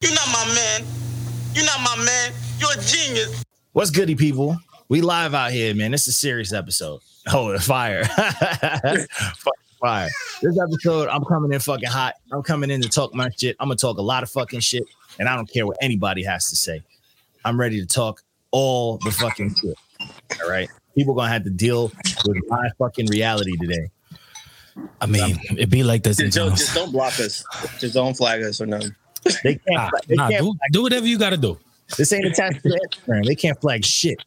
You're not my man. You're not my man. You're a genius. What's goody, people? We live out here, man. This is a serious episode. Oh, the fire. fire. This episode, I'm coming in fucking hot. I'm coming in to talk my shit. I'm gonna talk a lot of fucking shit, and I don't care what anybody has to say. I'm ready to talk all the fucking shit. All right. People gonna have to deal with my fucking reality today. I mean, it'd be like this. Just, don't- just don't block us. Just don't flag us or nothing. They can't. Nah, they nah, can't do, do whatever you got to do. This ain't attached to Instagram. They can't flag shit.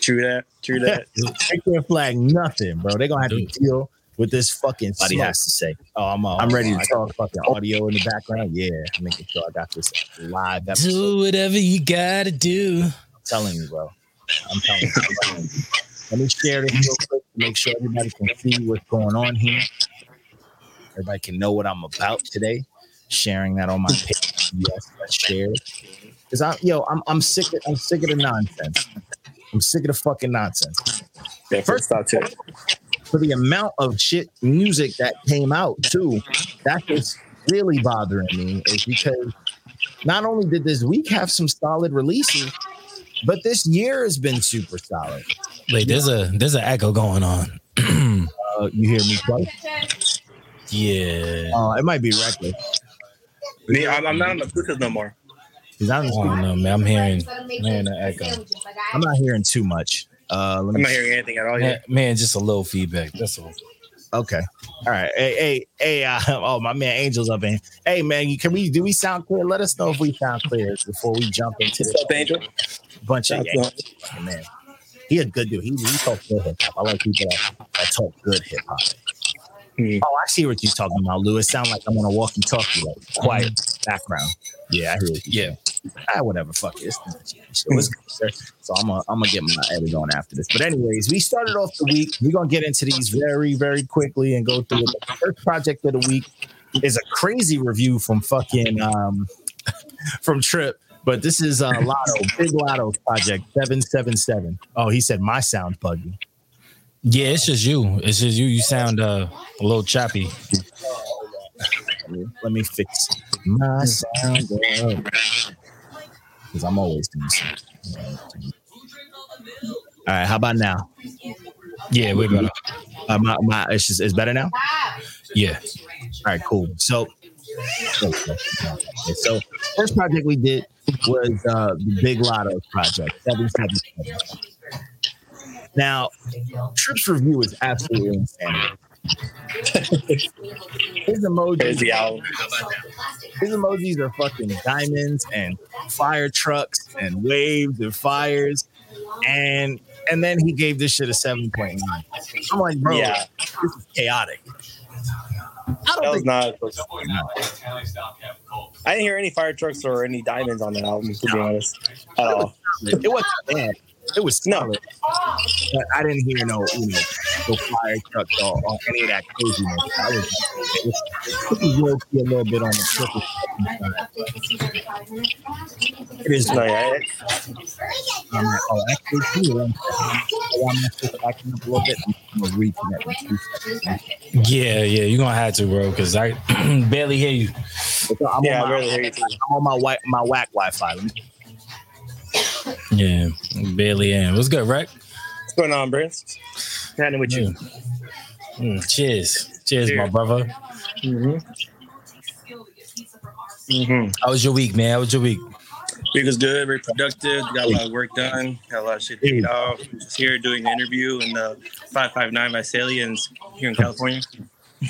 True that. True that. They can't flag nothing, bro. They're gonna have to deal with this fucking Buddy has to say. Oh, I'm uh, I'm ready to talk fucking audio in the background. Yeah, making sure I got this live episode. Do whatever you got to do. I'm telling you, bro. I'm telling you. Let me share this real quick to make sure everybody can see what's going on here. Everybody can know what I'm about today. Sharing that on my page. Yes, let's share. Cause I'm yo, I'm I'm sick of I'm sick of the nonsense. I'm sick of the fucking nonsense. Yeah, first thought too. For the amount of shit music that came out too, that's really bothering me is because not only did this week have some solid releases, but this year has been super solid. Wait, there's a there's an echo going on. Uh, you hear me twice? yeah. Uh, it might be reckless. Me, I'm, I'm not on the Bluetooth no more. 'Cause I'm, I don't know, man. I'm hearing, I'm hearing an echo. I'm not hearing too much. Uh, let I'm not hearing anything at all Man, yet. man, just a little feedback. That's all. Okay. All right. Hey, hey, hey. Uh, oh, my man, Angel's up in. Hey, man, you- can we do we sound clear? Let us know if we sound clear before we jump into What's this up, Angel? bunch of Sounds yeah, man. He a good dude. He, he talks good hip hop. I like people that, that talk good hip hop. Hmm. Oh, I see what you're talking about, Lewis. Sound like I'm on a walkie-talkie, like quiet background. Yeah, I hear you're Yeah. ah, whatever. Fuck it. It's, it's, it was good, sir. So I'm gonna I'm gonna get my edit on after this. But anyways, we started off the week. We're gonna get into these very very quickly and go through it. The first project of the week is a crazy review from fucking um from Trip. But this is a uh Latto, Big Latto project seven seven seven. Oh, he said my sound buggy. Yeah, it's just you. It's just you. You sound uh, a little choppy. Let me, fix my sound because I'm always doing something. All right, how about now? Yeah, we're better. Uh, my, my it's just it's better now. Yeah. All right, cool. So, so first project we did was uh, the Big Latto project, seven seven seven. Now, Trips review is absolutely insane. His emojis, his emojis are fucking diamonds and fire trucks and waves and fires, and and then he gave this shit a seven point nine. I'm like, bro, Yeah. this is chaotic. I don't was think not. I didn't hear any fire trucks or any diamonds on that album, to be honest, at all. it wasn't bad. It was No. solid. But I didn't hear no, you know, no fire trucks or, or any of that craziness. I was, it it was a little bit on the triple. It is No, yeah. I'm like, oh, actually, too. I'm, I'm just backing up a little bit. I'm gonna reconnect in. Yeah, yeah. You're gonna have to, bro, because I barely hear you. So I'm, Yeah, on my, barely hear you too. I'm on my white, my whack Wi-Fi. Yeah, barely in. What's good, right? What's going on, Prince? Happening with you? Mm, cheers. Cheers, my brother. Mm-hmm. Mm-hmm. How was your week, man? How was your week? Week was good, very productive. Got a lot of work done. Got a lot of shit paid off. Just here doing an interview in the 559 Visalians here in California.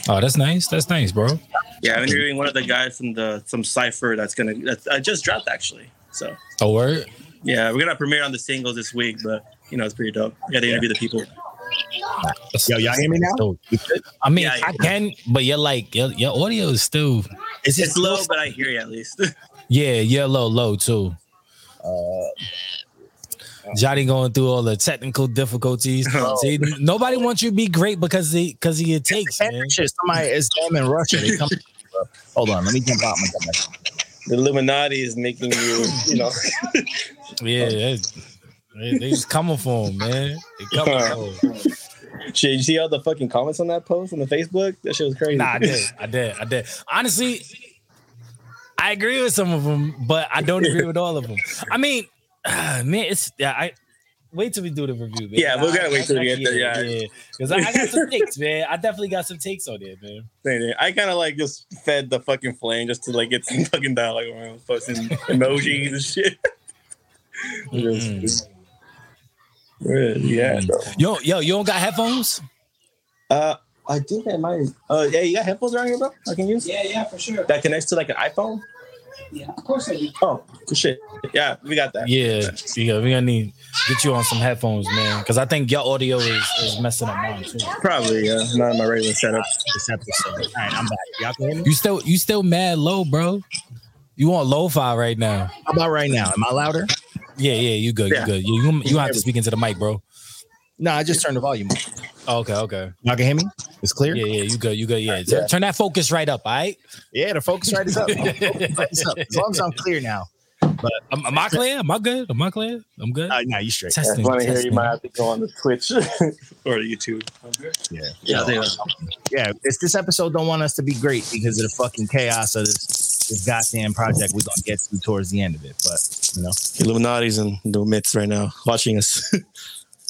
Oh, that's nice. That's nice, bro. Yeah, I'm interviewing one of the guys from the some cipher that's gonna that I just dropped actually. So Oh, word. Yeah, we're gonna premiere on the singles this week, but you know it's pretty dope. We got to interview the people. That's- Yo, y'all hear me now? I mean, Yeah, yeah. I can, but you're like your, your audio is still. It's, it It's low, but I hear you at least. Yeah, you're low, low too. Uh, Johnny going through all the technical difficulties. Oh. See, nobody wants you to be great because he because he it takes, man. Somebody is them in Russia. They come. Hold on, let me jump out. My the Illuminati is making you, you know. Yeah, they, they, they just coming for him, man. They coming for him. Shit, you see all the fucking comments on that post on the Facebook? That shit was crazy. Nah, I did, I did, I did. Honestly, I agree with some of them, but I don't agree with all of them. I mean, uh, man, it's yeah. I wait till we do the review. Man. Yeah, we'll gotta wait till we get there, yeah. because I, I got some takes, man. I definitely got some takes on there, man. I kind of like just fed the fucking flame just to like get some fucking dialogue around fucking emojis and shit. Yeah, bro. Yo, yo, you don't got headphones? Uh, I think I might. Uh, yeah, you got headphones around here, bro? I can use. Yeah, yeah, for sure. That connects to like an iPhone. Yeah, of course I do. Oh, good shit. Yeah, we got that. Yeah, yeah. We gonna need get you on some headphones, man, because I think your audio is, is messing up mine too. Probably. Yeah, not in my regular setup. This episode. All right, I'm back. Y'all can hear me? You still you still mad low, bro? You want lo-fi right now? How about right now? Am I louder? Yeah, yeah. You good? Yeah. You good? You you, you have to speak into the mic, bro. No, I just turned the volume up. Oh, okay, okay. Y'all can hear me? It's clear? Yeah, yeah. You good? You good? Yeah. Yeah. Turn that focus right up, all right? Yeah, the focus right is up. Focus right is up. As long as I'm clear now. But Am, am I clear? Am I good? Am I clear? I'm good. Uh, nah, you straight. I testing. want to hear you might have to go on the Twitch or the YouTube. Yeah. Yeah, they- yeah. It's this episode don't want us to be great because of the fucking chaos of this this goddamn project we're gonna get to towards the end of it. But you know, Illuminati's in the midst right now, watching us.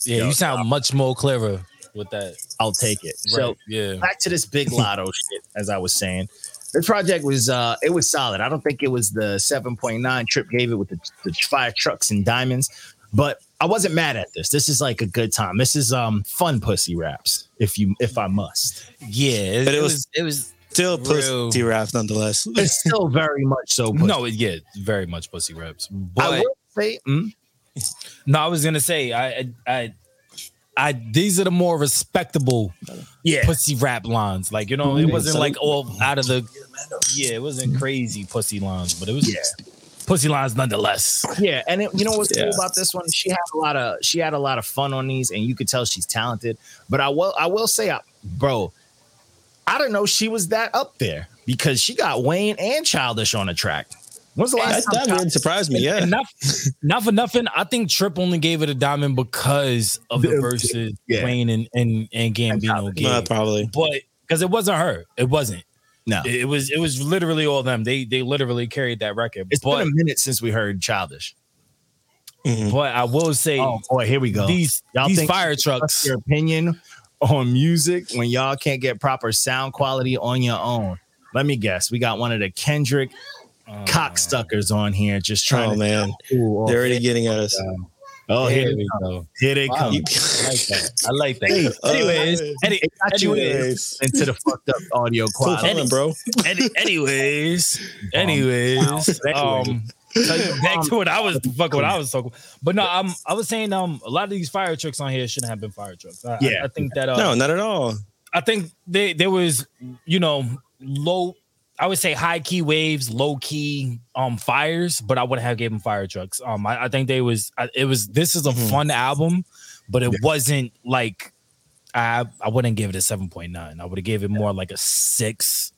Yeah, Yo, you sound much more clever with that. I'll take it. So yeah. back to this big Latto shit, as I was saying. This project was uh it was solid. I don't think it was the 7.9 Trip gave it with the, the fire trucks and diamonds, but I wasn't mad at this. This is like a good time. This is um fun pussy raps, if you if I must. Yeah, But it it was- was it was Still Real. pussy rap nonetheless. It's still very much so pussy. no, yeah, very much pussy reps. I But will say mm, no, I was gonna say I I I, I these are the more respectable yeah. pussy rap lines. Like you know, it wasn't like all out of the yeah, it wasn't crazy pussy lines, but it was Yeah. pussy lines nonetheless. Yeah, and it, you know what's Yeah. cool about this one? She had a lot of she had a lot of fun on these, and you could tell she's talented. But I will I will say, I, bro, I don't know she was that up there because she got Wayne and Childish on the track. When's the last That, time? that would surprise me. Yeah. And not, not for nothing. I think Trip only gave it a diamond because of the The- verses yeah. Wayne and and, and Gambino gave. Uh, probably. but because it wasn't her, it wasn't. No, It, it was it was literally all them. They they literally carried that record. it's but been a minute since we heard Childish. Mhm. but I will say Oh boy, here we go. these Y'all these think- fire trucks. your opinion on music when y'all can't get proper sound quality on your own? Let me guess. We got one of the Kendrick Uh, cockstuckers on here just trying Oh to man, Ooh, they're already getting at us. Oh, here here, we they come. go. Here they Wow. come. I like that. I like that. Anyways, uh, any, It got you anyways, into the fucked up audio Cool quality. comment, bro. any, anyways, anyways, um, Tell back um, to what I was fuck what I was talking. But no, I'm I was saying um a lot of these fire trucks on here shouldn't have been fire trucks. I, Yeah. I, I think that uh, No, not at all. I think they there was you know low. I would say high key waves, low key um fires, but I wouldn't have gave them fire trucks. Um, I, I think they was I, it was this is a Mhm. fun album, but it wasn't like I I wouldn't give it a seven point nine. I would have gave it more like a six,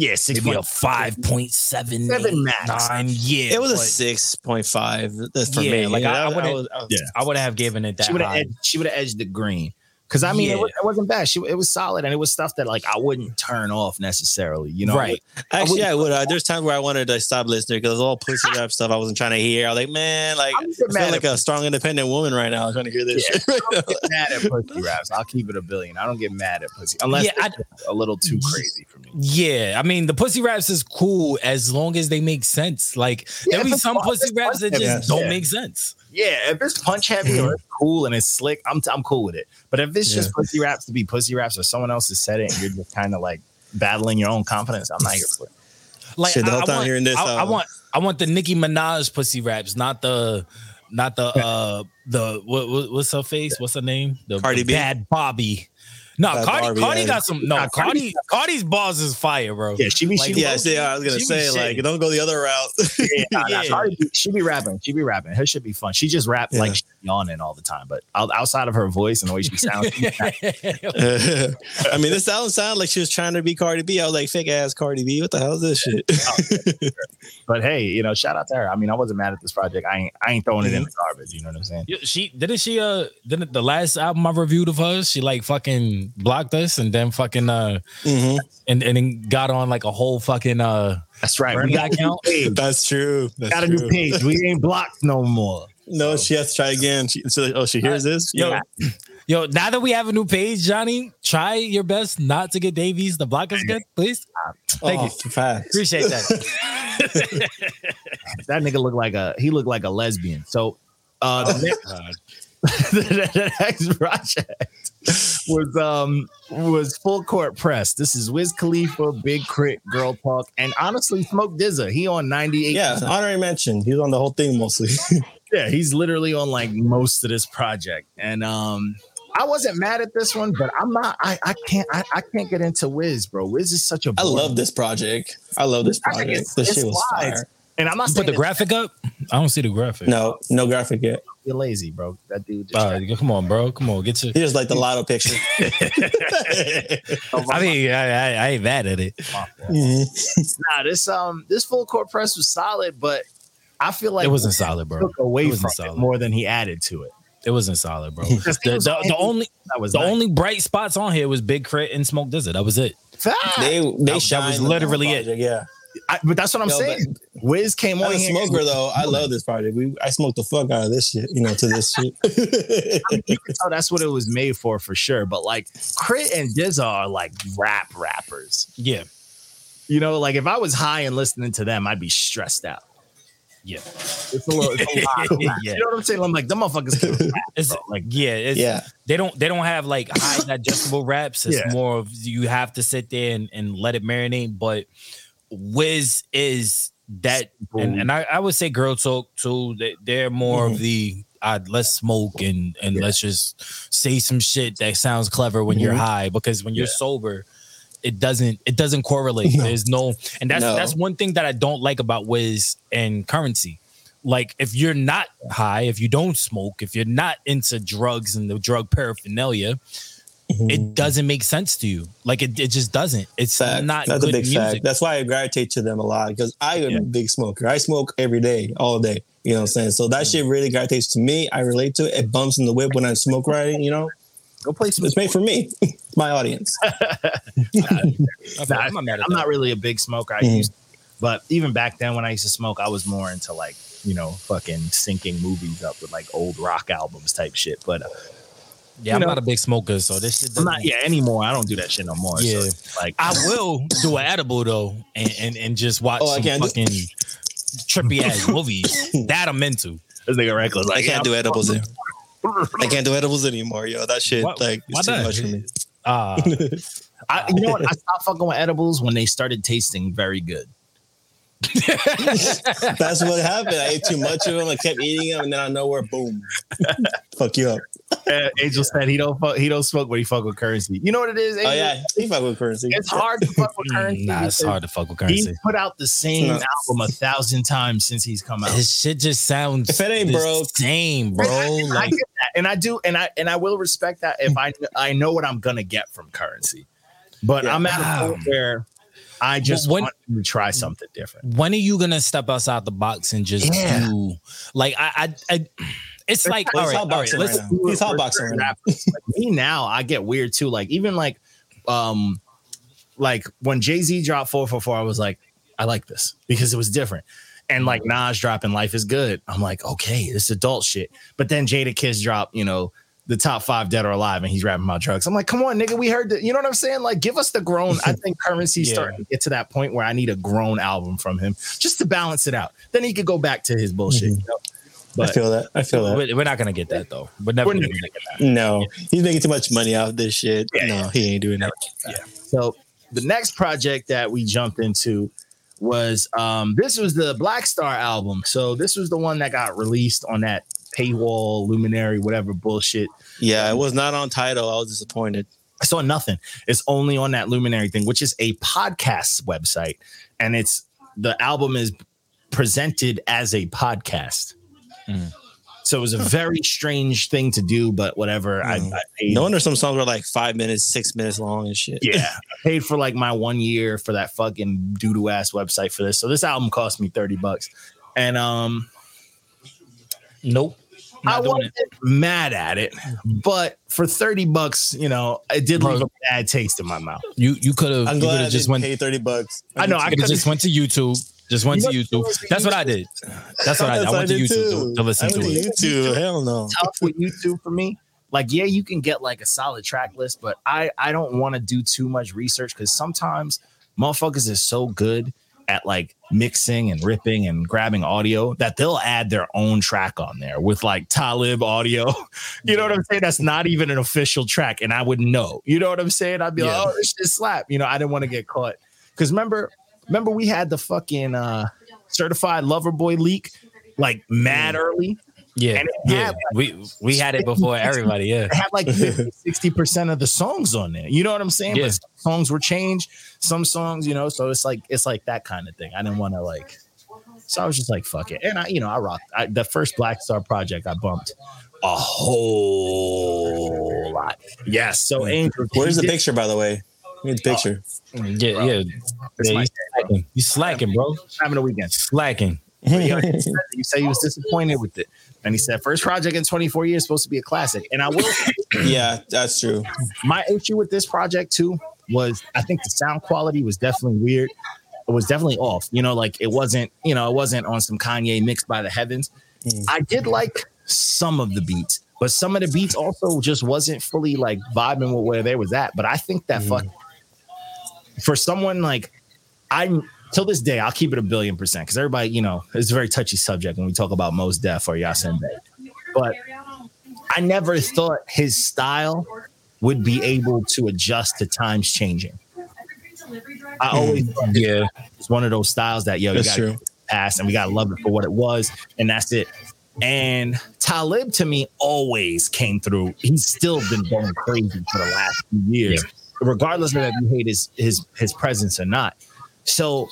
yeah, six maybe a point five point seven, Seven max. nine. Yeah, It was a six point five. That's for Yeah, me. like, You know, I- I wouldn't- I Yeah. I would have given it that She would have high. edged, she would have edged the green. Because I mean, Yeah. it, was, it wasn't bad. She it was solid, and it was stuff that like I wouldn't turn off necessarily. You know, right. Actually, I would. Uh, there's times where I wanted to stop listening because all pussy rap stuff I wasn't trying to hear. I was like, man, like I'm I feel like a strong, independent woman right now. I'm trying to hear this Yeah. shit. Right now. get mad at pussy raps. I'll keep it a billion. I don't get mad at pussy unless Yeah, I- it's a little too crazy for me. Yeah, I mean the pussy raps is cool as long as they make sense. Like Yeah, there be some pussy raps that just yeah. don't make sense. Yeah, if it's punch heavy or it's cool and it's slick, I'm I'm cool with it. But if it's just pussy raps to be pussy raps or someone else has said it and you're just kind of like battling your own confidence, I'm not here for it. Like Shit, the I, whole I time want, hearing this, I, I uh, want I want the Nicki Minaj pussy raps, not the not the uh the what, what what's her face? What's her name? The, Cardi the B? Bad Bobby. No, Bad Cardi, Barbie, Cardi got some. No, Nah, Cardi, Cardi's balls is fire, bro. Yeah, she be Like, she yeah, be, see, I was gonna say like, shitting. don't go the other route. yeah, nah, nah, Yeah. Cardi she be rapping. She be rapping. Her should be fun. She just rap Yeah. like yawning all the time. But outside of her voice and the way she sounds, I mean, this sound sounded like she was trying to be Cardi B. I was like, fake ass Cardi B. What the hell is this shit? but hey, you know, shout out to her. I mean, I wasn't mad at this project. I ain't I ain't throwing it in the garbage. You know what I'm saying? She didn't she uh didn't the last album I reviewed of hers she like fucking blocked us and then fucking uh Mhm. and and then got on like a whole fucking uh That's right. We got, account. That's true. That's got a true. new page. We ain't blocked no more. No, she has to try again. She, so, oh, she hears this. Yo, Yeah. yo, now that we have a new page, Johnny, try your best not to get Davies to block us again, please. Thank oh, you. Fast. Appreciate that. That nigga looked like a he looked like a lesbian. So uh the next, the next project was um was full court press. This is Wiz Khalifa, Big K.R.I.T., Girl Talk, and honestly, Smoke DZA. He on 98. Yeah, honorary mention. He's on the whole thing mostly. yeah, he's literally on like most of this project. And um I wasn't mad at this one, but I'm not I, I can't I, I can't get into Wiz, bro. Wiz is such a I love this project. I love this project. it's- This it's shit was fire. and I'm not Put the graphic up. I don't see the graphic. No, no graphic yet. You're lazy, bro. That dude Uh, come on, bro. Come on, get your. He just like the Latto picture. I mean, I, I, I ain't mad at it. Mhm. nah, this um this full court press was solid, but I feel like It wasn't solid, bro. took away It from wasn't it more than he added to it. It wasn't solid, bro. The, was the, the only that was the nice. only bright spots on here was Big K.R.I.T. and Smoke DZA. That was it. Fact. They That- they that shine. was literally it. project, Yeah. I, but that's what I'm Yo, saying. Wiz came on As a here. smoker though, I love this project. We I smoked the fuck out of this shit. You know, to this shit. you can tell that's what it was made for, for sure. But like K.R.I.T. and DZA are like rap rappers. Yeah, You know, like if I was high and listening to them, I'd be stressed out. yeah, It's a little, it's a lot. Yeah. You know what I'm saying? I'm like, them motherfuckers can rap, it's. Like, yeah, it's, yeah. They don't they don't have like high digestible raps. It's Yeah. more of you have to sit there and, and let it marinate. But Wiz is that, and, and I, I would say Girl Talk too. They, they're more of the uh, let's smoke and and let's just say some shit that sounds clever when you're high because when you're Yeah. sober. It doesn't. It doesn't correlate. No. There's no, and that's No. that's one thing that I don't like about Wiz and Curren$y like if you're not high, if you don't smoke, if you're not into drugs and the drug paraphernalia, it doesn't make sense to you. Like it, it just doesn't. It's Fact. not That's good a big music. fact. That's why I gravitate to them a lot because I am Yeah. a big smoker. I smoke every day, all day. You know what I'm saying? So that shit really gravitates to me. I relate to it. It bumps in the whip when I smoke riding, you know? go play some. It's made for me, my audience. Okay, Nah, I'm not I'm not really a big smoker. I Mhm. used, but even back then when I used to smoke, I was more into like you know fucking syncing movies up with like old rock albums type shit. But uh, yeah, I'm know- not a big smoker, so this shit. I'm doesn't- yeah anymore. I don't do that shit no more. Yeah. so, like I will do an edible though, and and, and just watch Oh, some can't do- fucking trippy ass movies. That I'm into. this nigga reckless. Like I can't do edibles. Anymore. I can't do edibles anymore, yo. That shit, Why- like, why it's too not? much for me. Uh, I, you know what? I stopped fucking with edibles when they started tasting very good. That's what happened. I ate too much of them. I kept eating them, and then I know where, boom, fuck you up. Uh, Angel said he don't fuck, he don't smoke, but he fuck with Curren$y. You know what it is? Oh yeah, he fuck with Curren$y. it's hard to fuck with Curren$y. nah, it's hard to fuck with He's Curren$y. put out the same It's not- album a thousand times since he's come out. His shit just sounds If it ain't the broke- same, bro. I Like get that, and I do, and I and I will respect that if I I know what I'm gonna get from Curren$y, but Yeah. I'm at a point where I just When- want to try something different. when are you gonna step outside the box and just Yeah. do like I I, I it's like all right, all right let's right now. He's hotboxing right now. me now, I get weird too. Like even like, um, like when Jay Z dropped four four four, I was like, I like this because it was different. And like Nas dropping Life is Good, I'm like, okay, this adult shit. But then Jadakiss dropped, you know, the top five dead or alive, and he's rapping about drugs. I'm like, come on, nigga, we heard that. You know what I'm saying? Like, give us the grown. I think Curren$y's Yeah. starting to get to that point where I need a grown album from him just to balance it out. Then he could go back to his bullshit. you know? I feel that. I feel that. we're, we're not gonna get that though. We're never We're gonna never get that. No, he's making too much money off this shit. Yeah, no, he ain't doing that. So the next project that we jumped into was um this was the Black Star album. So this was the one that got released on that paywall luminary whatever bullshit. Yeah, it was not on Tidal. I was disappointed. I saw nothing. It's only on that luminary thing, which is a podcast website and it's the album is presented as a podcast. Mm. So it was a very strange thing to do, but whatever. I, Mm. I paid No wonder some songs were like five minutes, six minutes long and shit. Yeah, I paid for like my one year for that fucking doodoo ass website for this. So this album cost me thirty bucks, and um, Nope. I Not doing wasn't mad at it, but for 30 bucks, you know, it did leave a bad taste in my mouth. You you could have I'm you glad I just went pay thirty bucks. I know, I could just went to YouTube. Just went You to know YouTube. what's That's what I did. That's what I did. I went to did YouTube too. to, to listen I to went it. YouTube. Hell no. tough with YouTube for me. Like, yeah, you can get like a solid track list, but I I don't want to do too much research because sometimes motherfuckers is so good at like mixing and ripping and grabbing audio that they'll add their own track on there with like Talib audio. You know what I'm saying? That's not even an official track, and I wouldn't know. You know what I'm saying? I'd be Yeah. like, oh, this shit slap. You know, I didn't want to get caught because remember, remember we had the fucking uh certified lover boy leak like mad early. Yeah, And it yeah. had, We we had it before everybody. Yeah, It had like 60 percent of the songs on there. You know what I'm saying? Yeah. But some songs were changed, some songs, you know. So it's like it's like that kind of thing. I didn't want to like. So I was just like, fuck it, and I, you know, I rocked. I, the first Black Star project, I bumped a whole lot. Yes. So mm. Angel, Where's the did- picture, by the way? Need the picture. Oh, yeah, yeah. It's yeah my- you slacking. You slacking, bro. having a weekend. Slacking. You, know, he said- you say he was disappointed with it, and he said first project in 24 years supposed to be a classic. And I will yeah, that's true. my issue with this project too was I think the sound quality was definitely weird. It was definitely off. You know, like it wasn't, you know, it wasn't on some Kanye mixed by the heavens. Mm. I did like some of the beats, but some of the beats also just wasn't fully like vibing with where they was at. But I think that Mm. fuck for someone like I till this day, I'll keep it a billion percent because everybody, you know, it's a very touchy subject when we talk about Mos Def or Yasin Bey. But I never thought his style would be able to adjust to times changing. I hmm. always thought Yeah, it's one of those styles that yo, you got to pass and we gotta love it for what it was, and that's it. And Talib to me always came through. He's still been going crazy for the last few years, regardless of if you hate his his his presence or not. So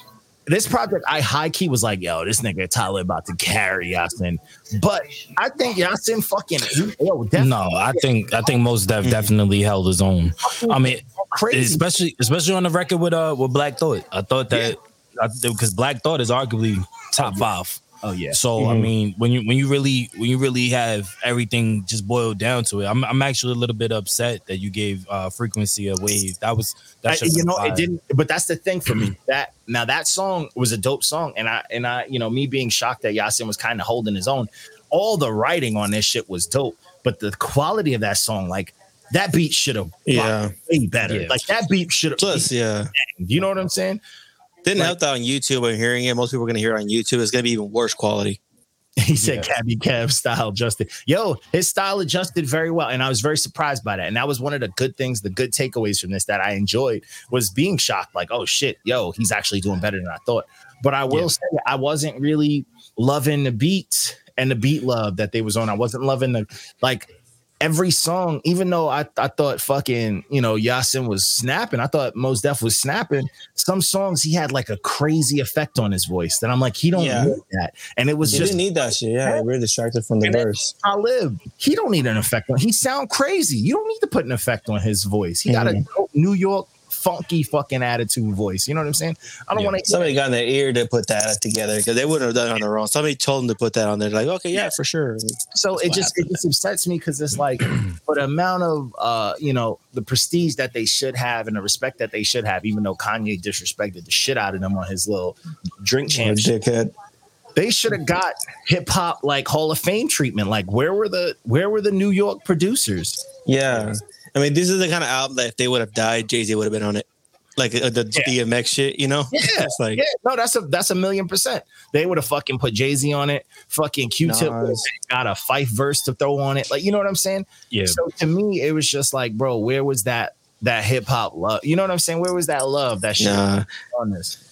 this project, I high key was like, yo, this nigga Tyler about to carry Yasin. But I think Yasin fucking he, yo, no, I think I think Mos Def definitely held his own. I mean, crazy. especially especially on the record with uh with Black Thought. I thought that because Black Thought is arguably top five. Oh yeah. So I Mhm. mean, when you when you really when you really have everything just boiled down to it, I'm I'm actually a little bit upset that you gave uh frequency a wave. That was that I- you know, fire. it didn't. But that's the thing for me. That now that song was a dope song, and I and I, you know, me being shocked that Yasin was kind of holding his own. All the writing on this shit was dope, but the quality of that song, like that beat, should have Yeah. way better. Yeah. Like that beat should have. Plus, yeah. you know what I'm saying? Didn't Like- help that on YouTube I'm hearing it. Most people are going to hear it on YouTube. It's going to be even worse quality. He said Cabby Cab style adjusted. Yo, his style adjusted very well. And I was very surprised by that. And that was one of the good things, the good takeaways from this that I enjoyed was being shocked, like, oh shit, yo, he's actually doing better than I thought. But I will Yeah. say I wasn't really loving the beat and the beat love that they was on. I wasn't loving the like every song, even though I, I thought fucking, you know, Yasin was snapping. I thought Mos Def was snapping. Some songs he had like a crazy effect on his voice that I'm like, he don't Yeah. need that. And it was You just didn't need that shit. Yeah, we're distracted from the And verse. Talib, he don't need an effect on. He sound crazy. You don't need to put an effect on his voice. He got a mm-hmm. New York funky fucking attitude voice. You know what I'm saying? I don't Yeah. want to. Somebody got in their ear to put that together because they wouldn't have done it on their own. Somebody told them to put that on there. Like, okay, yeah, for sure. So it what just it just upsets me because it's like for the amount of uh you know the prestige that they should have and the respect that they should have, even though Kanye disrespected the shit out of them on his little drink champ dickhead. they should have got hip hop like Hall of Fame treatment. Like where were the where were the New York producers? Yeah. I mean, this is the kind of album that if they would have died, Jay Z would have been on it. Like uh, the DMX shit, you know? Yeah, It's like, yeah, no, that's a that's a million percent. They would have fucking put Jay Z on it. Fucking Q-Tip would've got a Phife verse to throw on it. Like you know what I'm saying? yeah. So to me, it was just like, bro, where was that that hip hop love? You know what I'm saying? Where was that love? That shit nah. on this?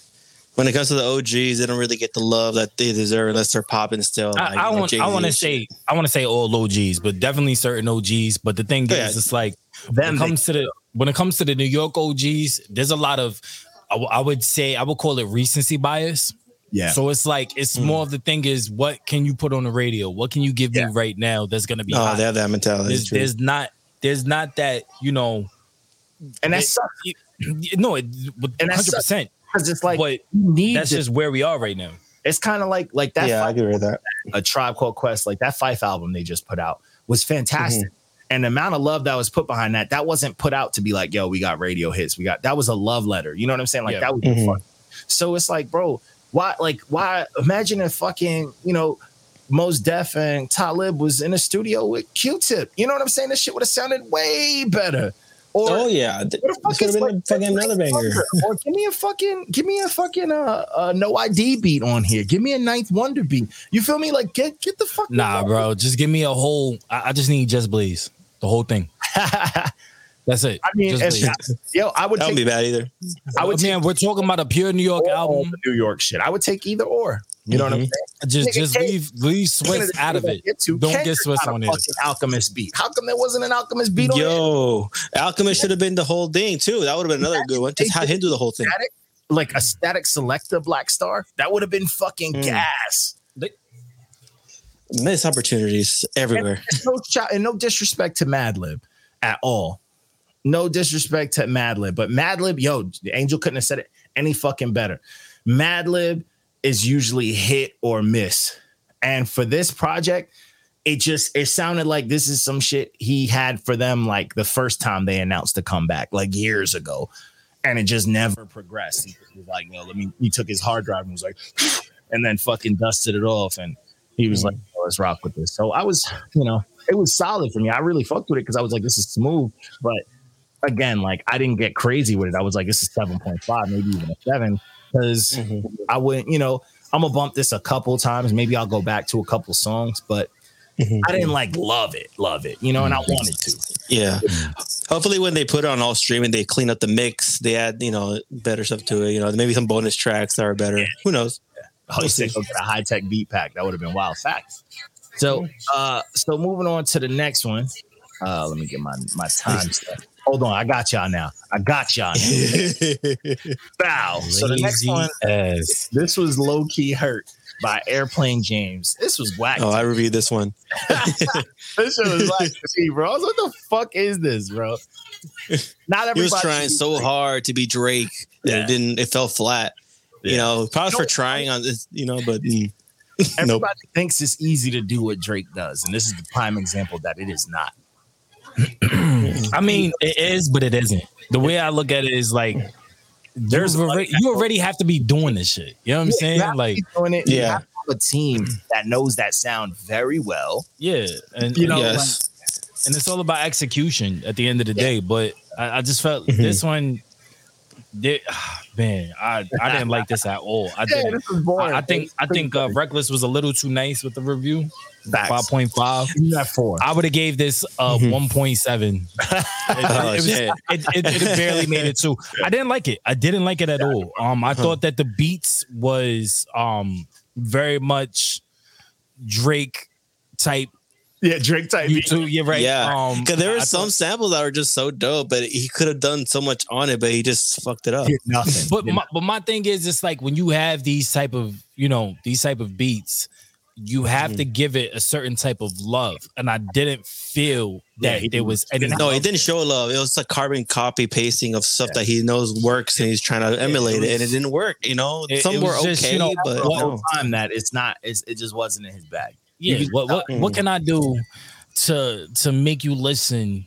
When it comes to the OGs, they don't really get the love that they deserve unless they're popping still. I, like, I you know, want I want to say I want to say all OGs, but definitely certain OGs. But the thing Yeah. is, it's like when it comes to the when it comes to the New York OGs, there's a lot of I, w- I would say I would call it recency bias. yeah. So it's like it's Mm. more of the thing is what can you put on the radio? What can you give Yeah. me right now that's gonna be Oh, hot? they have that mentality. there's, there's not there's not that you know and that's it- no it And hundred that's percent. because it's like But you need that's this. just where we are right now. it's kind of like like that. yeah, I Phife- agree with that. a Tribe Called Quest, like that Phife album they just put out was fantastic. And the amount of love that was put behind that, that wasn't put out to be like, yo, we got radio hits. We got that was a love letter. You know what I'm saying? Like Yeah. that was Mhm. fun. So it's like, bro, why like why imagine if fucking, you know, Mos Def and Talib was in a studio with Q-Tip. You know what I'm saying? This shit would have sounded way better. Or Oh yeah, th- what the fuck could is have been like- a fucking another banger. or give me a fucking give me a fucking uh, uh no ID beat on here. Give me a ninth wonder beat. You feel me? Like get get the fuck Nah, bro. Just give me a whole. I, I just need Just Blaze. The whole thing. That's it. I mean, Just it's, Blaze. yo, I would That wouldn't take be bad either. I would man, we're talking about a pure New York album. New York shit. I would take either or. You know what I'm saying? Just Nigga, just Kendrick- leave leave Swizz out of it. Get to. Don't get Kendrick Swizz on it. Alchemist beat. How come there wasn't an Alchemist beat on it? Yo, Alchemist should have been the whole thing too. That would have been another good one. Just have him do the whole thing. Statik, like a Statik Selectah Black Star. That would have been fucking Mm. gas. Missed opportunities everywhere. It's no and no disrespect to Madlib at all. No disrespect to Madlib, but Madlib, yo, the Angel couldn't have said it any fucking better. Madlib is usually hit or miss. And for this project, it just it sounded like this is some shit he had for them like the first time they announced the comeback, like years ago. And it just never progressed. He was like, no, let me he took his hard drive and was like, and then fucking dusted it off. And he was hmm. like, oh, let's rock with this. So I was, you know, it was solid for me. I really fucked with it because I was like, this is smooth. But again, like I didn't get crazy with it. I was like, this is 7.5, maybe even a seven. Because Mhm. I wouldn't, you know, I'm gonna bump this a couple times. Maybe I'll go back to a couple songs, but Mhm. I didn't like love it, love it, you know, and I wanted to. Yeah. Hopefully, when they put it on all streaming, they clean up the mix. They add, you know, better stuff to it. You know, maybe some bonus tracks that are better. Who knows? I was thinking of a Hi-Tek beat pack. That would have been wild facts. So, uh, so moving on to the next one. Uh, let me get my my time. Hold on, I got y'all now. I got y'all. Bow. So the next one, ass. this was low key hurt by Airplane James. This was whack. oh, I reviewed this one. this shit was to see, bro. I was what the fuck is this, bro? Not everybody. He was trying so hard to be Drake that Yeah. it didn't. It fell flat. You know, props for trying on this. You know, but mm. nope. Everybody thinks it's easy to do what Drake does, and this is the prime example that it is not. I mean, it is, but it isn't. The way I look at it is like There's you already, you already have to be doing this shit. You know what I'm You saying? Like, doing it. You Yeah. have to have a team that knows that sound very well. yeah, and You know, yes. and it's all about execution at the end of the day. But I, I just felt Mhm. this one, did, man, I I didn't like this at all. I Yeah, didn't. this is boring. I, I think I think uh, Reckless was a little too nice with the review. Five point five. You got four. I would have gave this uh Mhm. one point seven. It, Oh, it was- it, it, it barely made it two. I didn't like it. I didn't like it at all. Um, I thought that the beats was um very much Drake type. Yeah, Drake type. You too. You're right. Yeah, Um, because there were some thought- samples that were just so dope, but he could have done so much on it, but he just fucked it up. Nothing. but Did my, but my thing is, it's like when you have these type of you know these type of beats, you have Mm-hmm. to give it a certain type of love, and I didn't feel that he there was. any No, he love didn't show love. It was a carbon copy pasting of stuff that he knows works, and he's trying to emulate it, and it didn't work. You know, It- some it were just, okay, you know, but the whole no. time that it's not. It's, it just wasn't in his bag. Yeah what what, what can i do to to make you listen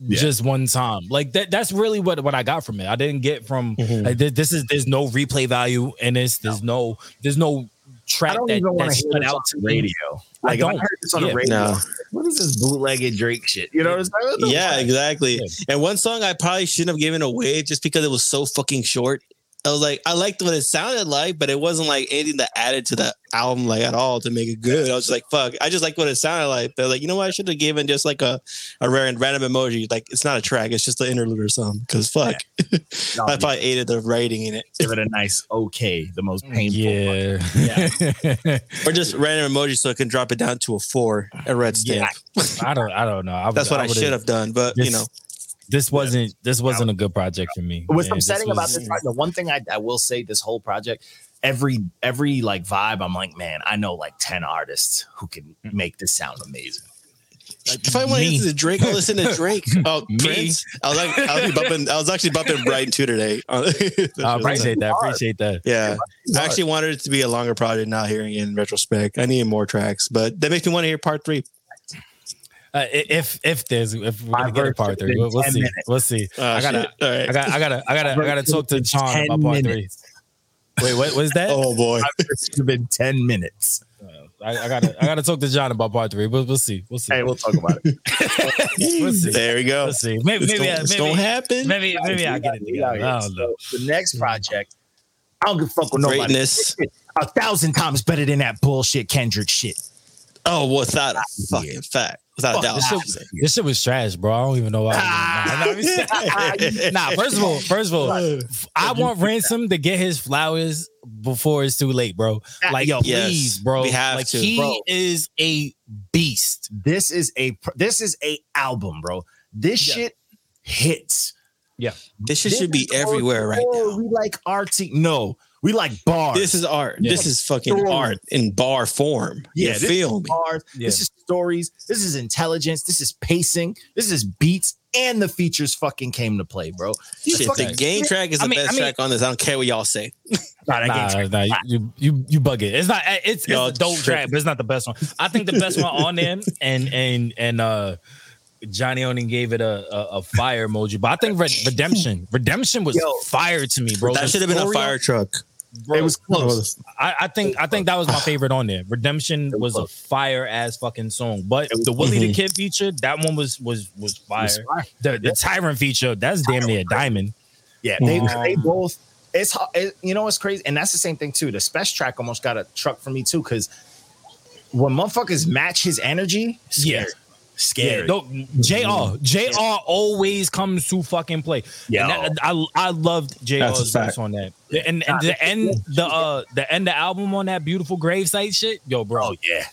Yeah. just one time like that that's really what what i got from it i didn't get from Mhm. like, th- this is there's no replay value in this there's no there's no I track don't that, even want that to hear out to radio. I Like I don't. heard this on Yeah. the radio. No. What is this bootlegged Drake shit? You know what I'm saying? Yeah, exactly. And one song I probably shouldn't have given away just because it was so fucking short. I was like, I liked what it sounded like, but it wasn't like anything that added to the album like at all to make it good. I was just like, fuck. I just like what it sounded like. But like, you know what? I should have given just like a, a rare and random emoji. Like it's not a track, it's just an interlude or something. Cause fuck. No, I probably aided the writing in it. give it a nice okay. The most mm, painful. yeah Yeah. Or just random emoji so I can drop it down to a four, a red stamp. i don't i don't know I That's what I, would've- should have done. But you know, this wasn't this wasn't a good project for me What's man. upsetting This about this project, the one thing I, I will say this whole project, every every like vibe, I'm like, man, I know like 10 artists who can mm. make this sound amazing. If I want to Me. listen to Drake, I'll listen to Drake. Oh, Me. Prince. I was like, I was bumping. I was actually bumping Brighton too today. I appreciate that. Appreciate that. Yeah, I actually wanted it to be a longer project. Now hearing it in retrospect, I needed more tracks, but that makes me want to hear part three. Uh, if if there's if we're gonna get a part three, we'll, we'll see. minutes. We'll see. Oh, I gotta, shit. All right. I got, I gotta, I gotta, I gotta talk to Sean about part three. Wait, what was that? Oh boy. It's been 10 minutes. I, I gotta, I gotta talk to John about part three. We'll, we'll see. We'll see. Hey, we'll talk about it. We'll see. There we go. We'll see. Maybe, It's maybe, gonna, I- it's gonna maybe, happen. maybe, maybe I get it We together. here. I don't know. So the next project, I don't give a fuck with nobody. Greatness. A thousand times better than that bullshit Kendrick shit. Oh, without a fucking fact, without a doubt. this, shit, this shit was trash, bro. I don't even know why. Nah, nah, nah, first of all, first of all, I want Ransom to get his flowers before it's too late, bro. Like, yo, Yes, please, bro. we have like, to, he bro. is a beast. This is a this is a album, bro. This Yeah. shit hits. Yeah. This shit This should be everywhere right oh, now. We like artsy. No, we like bars. This is art. Yeah. This is fucking Story. art in bar form. yeah, you this feel me? bars. Yeah. This is stories. This is intelligence. This is pacing. This is beats. And the features fucking came to play, bro. Shit, the game track is the I mean- best I mean- track on this. I don't care what y'all say. Nah, that Nah, game's nah, you, you you you bug it. It's not. It's, it's a dope tripping. track, but it's not the best one. I think the best one on there, and and and uh, Johnny only gave it a, a, a fire emoji. But I think Red, Redemption, Redemption was Yo. fire to me, bro. that should have been a fire truck. Bro, It was close. I, I think I think that was my favorite on there. Redemption was a fire ass fucking song, but the Willie the Kid feature, that one was was was fire. Was fire. The the Tyrant feature, that's damn near a diamond. Yeah, they Um, they both. It's ho- it, you know it's crazy, and that's the same thing too. The Spec track almost got a truck for me too, because when motherfuckers match his energy, scary, scary. No, Jr. Jr. always comes to fucking play. Yeah. I I loved That's Jr's verse on that. And, and the end the uh the end of the album on that beautiful gravesite shit, yo, bro, Oh yeah,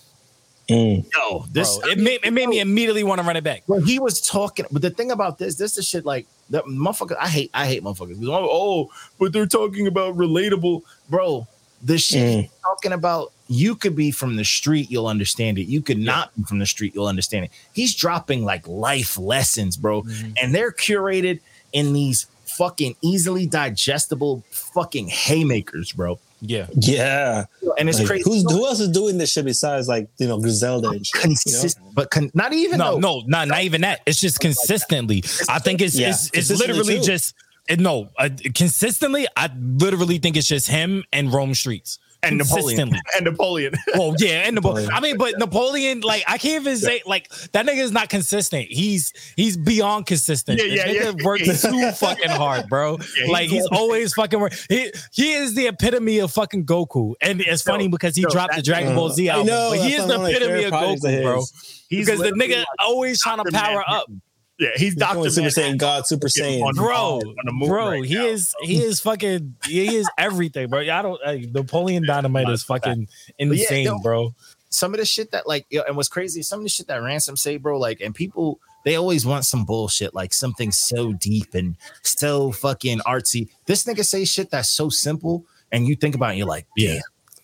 Mm. yo, this bro, it made it made me immediately want to run it back. when he was talking. But the thing about this, this is shit like the motherfucker. I hate, I hate motherfuckers. Oh, oh, but they're talking about relatable, bro. This shit Mm. talking about, you could be from the street, you'll understand it. You could not be from the street, you'll understand it. He's dropping like life lessons, bro, and they're curated in these fucking easily digestible fucking haymakers, bro. Yeah, Yeah. And it's Like, crazy. Who's who else is doing this shit besides like you know Griselda and shit? you know? consistent, but con- not even no, though- no, not not even that. It's just consistently. I think it's Yeah, it's, it's literally too. just it, no uh, consistently. I literally think it's just him and Rome Streetz. And Napoleon and Napoleon. Well, yeah, and Napoleon. Napoleon. I mean, but Napoleon, like, I can't even say like that nigga is not consistent. He's he's beyond consistent. Yeah, This yeah, nigga yeah. works too fucking hard, bro. Yeah, he's like he's going- always fucking work. He he is the epitome of fucking Goku, and it's Yo, funny because he yo, dropped the Dragon Ball Z I album, know, but he is the epitome of Goku, bro. He's Because the nigga like always trying to power up. Manhattan. Yeah, he's He's Doctor Super Saiyan God, Super Saiyan. on- Bro, on bro, right he now. is he is fucking he is everything, bro. I don't like Napoleon Dynamite is fucking yeah, insane, yo, bro. some of the shit that like yo, and what's crazy some of the shit that ransom say bro like and people they always want some bullshit like something so deep and so fucking artsy this nigga say shit that's so simple and you think about it you're like yeah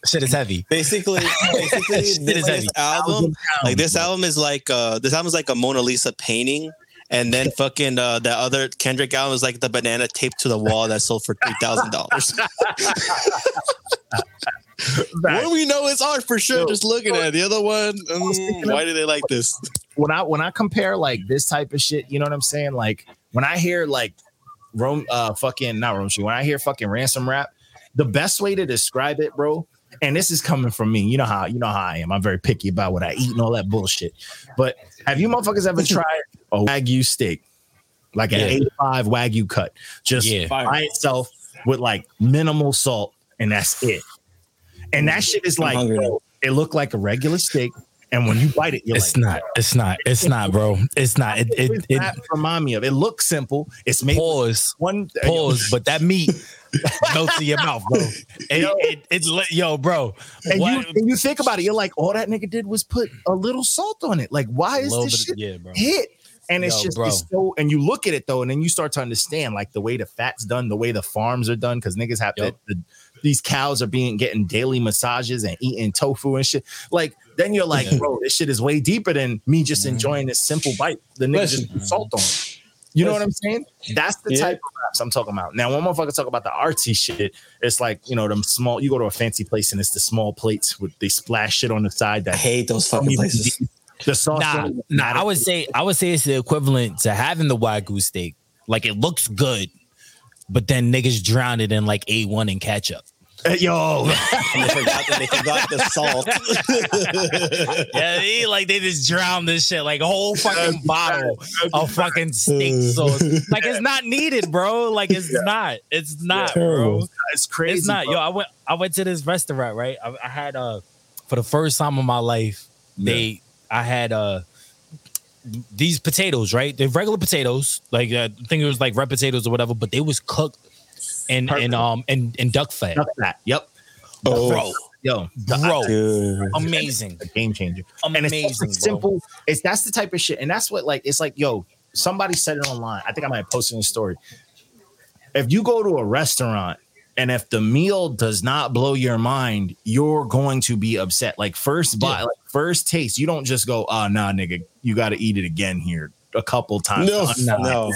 Shit is heavy. Basically, basically this, is heavy. this album, like this album is like uh this album is like a Mona Lisa painting. And then fucking uh, the other Kendrick album is like the banana taped to the wall that sold for three thousand dollars. What we know it's art for sure? Yo, Just looking at it. the other one. mm, why do they like this? when i when i compare like this type of shit you know what i'm saying like when i hear like Rome, uh, fucking not Rome. When I hear fucking ransom rap, the best way to describe it, bro, and this is coming from me. You know how you know how I am. I'm very picky about what I eat and all that bullshit. But have you motherfuckers ever tried a wagyu steak, like an Yeah. 85 wagyu cut, just Yeah. by itself with like minimal salt, and that's it. And that shit is like, it looked like a regular steak, and when you bite it, you're It's like, not. It's not. It's not, bro. It's not. It what it, it remind me of? It looks simple. It's made pause. one uh, Pause. But that meat melts in your mouth, bro. It, Yo. it, it's yo, bro. And you, and you think about it, you're like, all that nigga did was put a little salt on it. Like, why is this shit yeah, bro. hit? And it's Yo, just it's so. And you look at it though, and then you start to understand like the way the fat's done, the way the farms are done, because niggas have to, the these cows are being getting daily massages and eating tofu and shit. Like then you're like, bro, this shit is way deeper than me just enjoying this simple bite. The nigga just salt on. it. You know what I'm saying? That's the Yeah. type of raps I'm talking about. Now, when motherfuckers talk about the artsy shit, it's like you know them small. You go to a fancy place and it's the small plates with they splash shit on the side I that hate those don't fucking places. be- the sauce. Nah, nah. I would say I would say it's the equivalent to having the wagyu steak. Like it looks good, but then niggas drown it in like A one and ketchup. Uh, yo, And they forgot that they forgot the salt. Yeah, they, like they just drown this shit like a whole fucking bottle of fucking steak sauce. Like it's not needed, bro. Like it's not. It's not, bro. It's crazy. It's not. bro. Yo, I went I went to this restaurant, right? I, I had uh for the first time in my life, they I had uh these potatoes, right? They're regular potatoes. Like uh, I think it was like red potatoes or whatever, but they was cooked in in Perfect. um and and duck fat. Duck fat. Yep. Bro, Yo, bro, Dude. amazing. a game changer. and it's Amazing, such bro. simple. It's that's the type of shit, and that's what like it's like. Yo, somebody said it online. I think I might have posted in a story. If you go to a restaurant and if the meal does not blow your mind, you're going to be upset. Like first bite, like first taste, you don't just go, "Oh, nah, nigga, you got to eat it again here a couple times." No, Nah, no.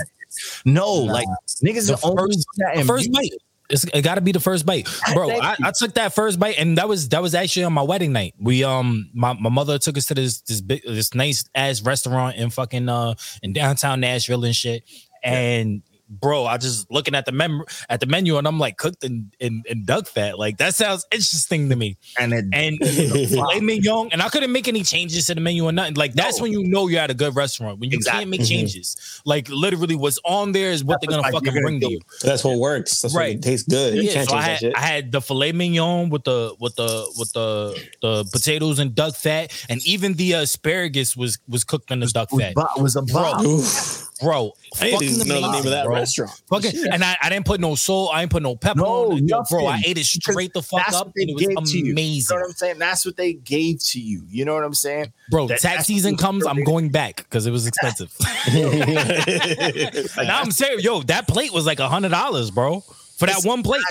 No, like niggas The first- in first bite. It's, it got to be the first bite, bro. I. I took that first bite, and that was that was actually on my wedding night. We um, my, my mother took us to this this big this nice ass restaurant in fucking uh in downtown Nashville and shit. And bro, I just looking at the mem at the menu, and I'm like cooked in, in in duck fat. Like that sounds interesting to me. and it, And filet mignon, and I couldn't make any changes to the menu or nothing. Like that's No. when you know you're at a good restaurant when you Exactly. can't make mm-hmm. changes. Like literally, what's on there is what they're gonna fucking gonna bring to do. you. That's what works. That's Right. what tastes good. You Yeah, can't so I change that had, shit. I had the filet mignon with the with the with the the potatoes and duck fat, and even the asparagus was was cooked in the duck fat, bo- was a bomb. Oof. Bro. I didn't even know the name of that bro. restaurant. Fucking, and I, I didn't put no salt, I didn't put no pepper No, on it. Bro. I ate it straight the fuck up, and it was to you. You amazing, know what I'm saying? That's what they gave to you. You know what I'm saying? bro. That- Tax season comes, I'm going back because it was expensive. now I'm saying, yo, that plate was like a hundred dollars, bro, for that It's- one plate.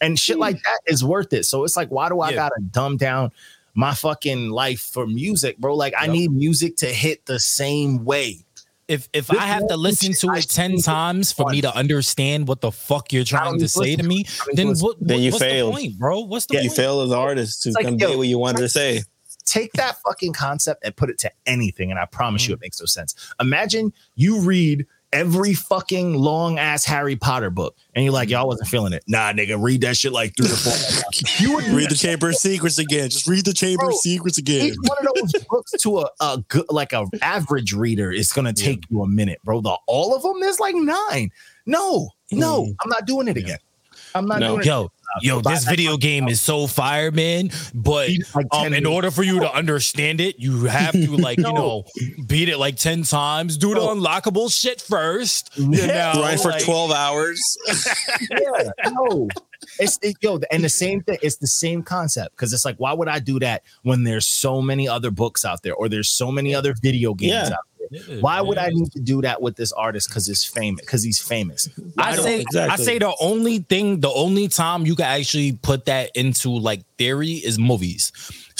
And shit like that is worth it. So it's like, why do I Yeah. gotta dumb down my fucking life for music, bro? Like I need music to hit the same way. If if This I have to listen to it ten times for me to understand what the fuck you're trying to say to me, then what? Then you what's failed. the point, bro? What's the you point? You fail as an artist to It's like, convey yo, what you wanted to say. Take that fucking concept and put it to anything, and I promise Mm. you it makes no sense. Imagine you read every fucking long ass Harry Potter book, and you're like, y'all wasn't feeling it. Nah, nigga, read that shit like three or four. you would Read the Chamber of Secrets again. Just read the Chamber Bro, of Secrets again. one of those books to a, a good like a average reader is gonna take you a minute, bro. The all of them, there's like nine. No, no, Mm. I'm not doing it again. I'm not No. doing it. Yo, yo, Buy this that video game is so fire, man. But like um, in order for you to understand it, you have to like you know beat it like ten times, do the unlockable shit first. You Yeah. know, Grind for like- 12 hours. yeah, no. It's it, yo, and the same thing. It's the same concept because it's like, why would I do that when there's so many other books out there or there's so many other video games Yeah. out there? Why would I need to do that with this artist? Because it's famous. Because he's famous. I don't- say exactly. I say the only thing, the only time you can actually put that into like theory is movies.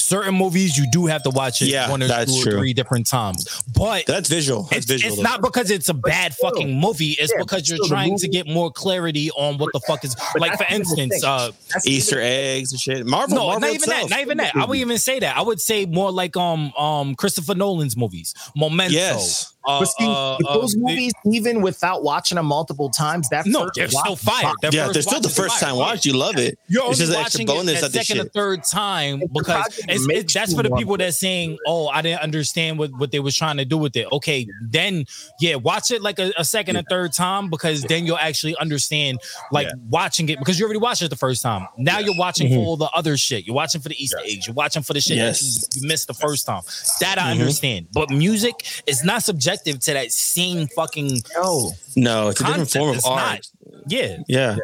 Certain movies you do have to watch it Yeah, one or that's two or true. three different times. But That's visual. That's it's, visual. it's not because it's a bad still. fucking movie. It's Yeah, because you're trying to get more clarity on what the fuck is But like. For that's even the instance, uh, Easter even- eggs and shit. Marvel. no, Marvel not even that. Not even that. I would even say that. I would say more like um um Christopher Nolan's movies, Memento. Yes. Uh, But see, uh, but uh, those the- movies, even without watching them multiple times, that no, first they're still fire. Their Yeah, they're still the first fire. time watch. You love it. You're It's only just an extra watching bonus it a of this second or third time because project it's, makes it's, that's for the people it. that's saying, "Oh, I didn't understand what, what they was trying to do with it." Okay, then yeah, watch it like a, a second or third time because then you'll actually understand like Yeah. watching it because you already watched it the first time. Now you're watching mm-hmm. for all the other shit. You're watching for the Easter eggs. You're watching for the shit Yes. that you, you missed the first time. That I mm-hmm. understand, but music is not subjective to that same fucking No. No, it's a different form of It's art. not. Yeah. Yeah.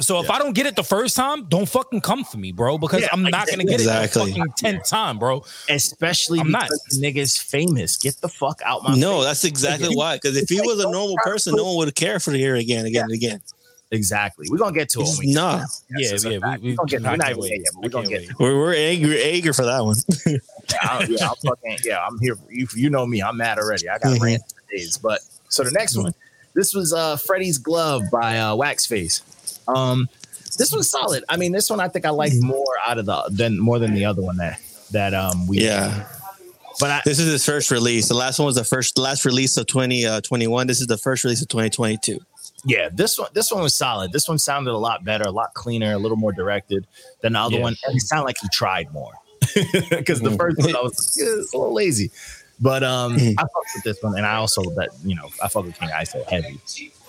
So if I don't get it the first time, don't fucking come for me, bro, because Yeah, I'm not gonna get exactly. it the fucking tenth time, bro. Especially I'm not. because the nigga's famous. Get the fuck out my No, face. that's exactly Like, why. Because if it's he like, was a normal person, no one would care for to hear it again, again, and again. Exactly. We're gonna get to it. When we Nah, Yeah, Yes, yeah, it's a fact. we, we, We're gonna get- we're not even wait. yet, we're gonna can't get we're, we're angry, eager for that one. I, yeah, I'm fucking, yeah, I'm here. For you, you know me. I'm mad already. I got Mhm. rant days. But so the next one, this was uh Freddy's Glove by uh, Waxface. Um, this one's solid. I mean, this one I think I like more out of the than more than the other one that that um we Yeah, But I this is his first release. The last one was the first, the last release of 2021. this is the first release of 2022. yeah, this one this one was solid. This one sounded a lot better, a lot cleaner, a little more directed than the other Yeah. one. And it sounded like he tried more because the first one I was yeah, a little lazy. But um, Mhm. I fucked with this one, and I also that you know I fuck with King ISO heavy.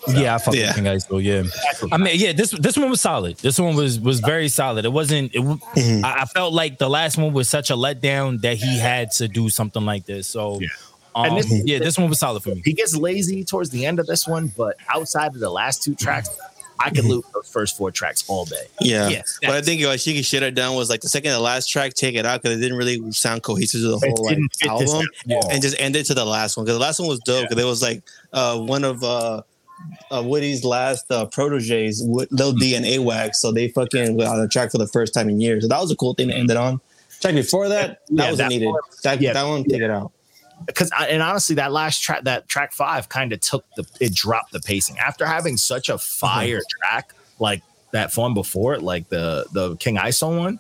Yeah, I fuck Yeah. with King Ice, yeah. That's what I mean, yeah, this this one was solid. This one was was very solid. It wasn't. It, w- Mhm. I, I felt like the last one was such a letdown that he had to do something like this. So, Yeah. um, And this- yeah, this one was solid for me. he gets lazy towards the end of this one, but outside of the last two tracks, I could loop those first four tracks all day. Yeah. Yeah, But I think what she should have done was like the second to last track, take it out because it didn't really sound cohesive to the whole like, didn't fit this album, and just end it to the last one because the last one was dope. Because it was like uh, one of uh, uh, Woody's last uh, proteges, Lil D and AWAC. So they fucking were on the track for the first time in years. So that was a cool thing to end it on. Track before that, Yeah, that wasn't that needed. one- That, yeah, that one, take it out. because and honestly that last track that track five kind of took the it dropped the pacing after having such a fire track like that one before it like the the king iso one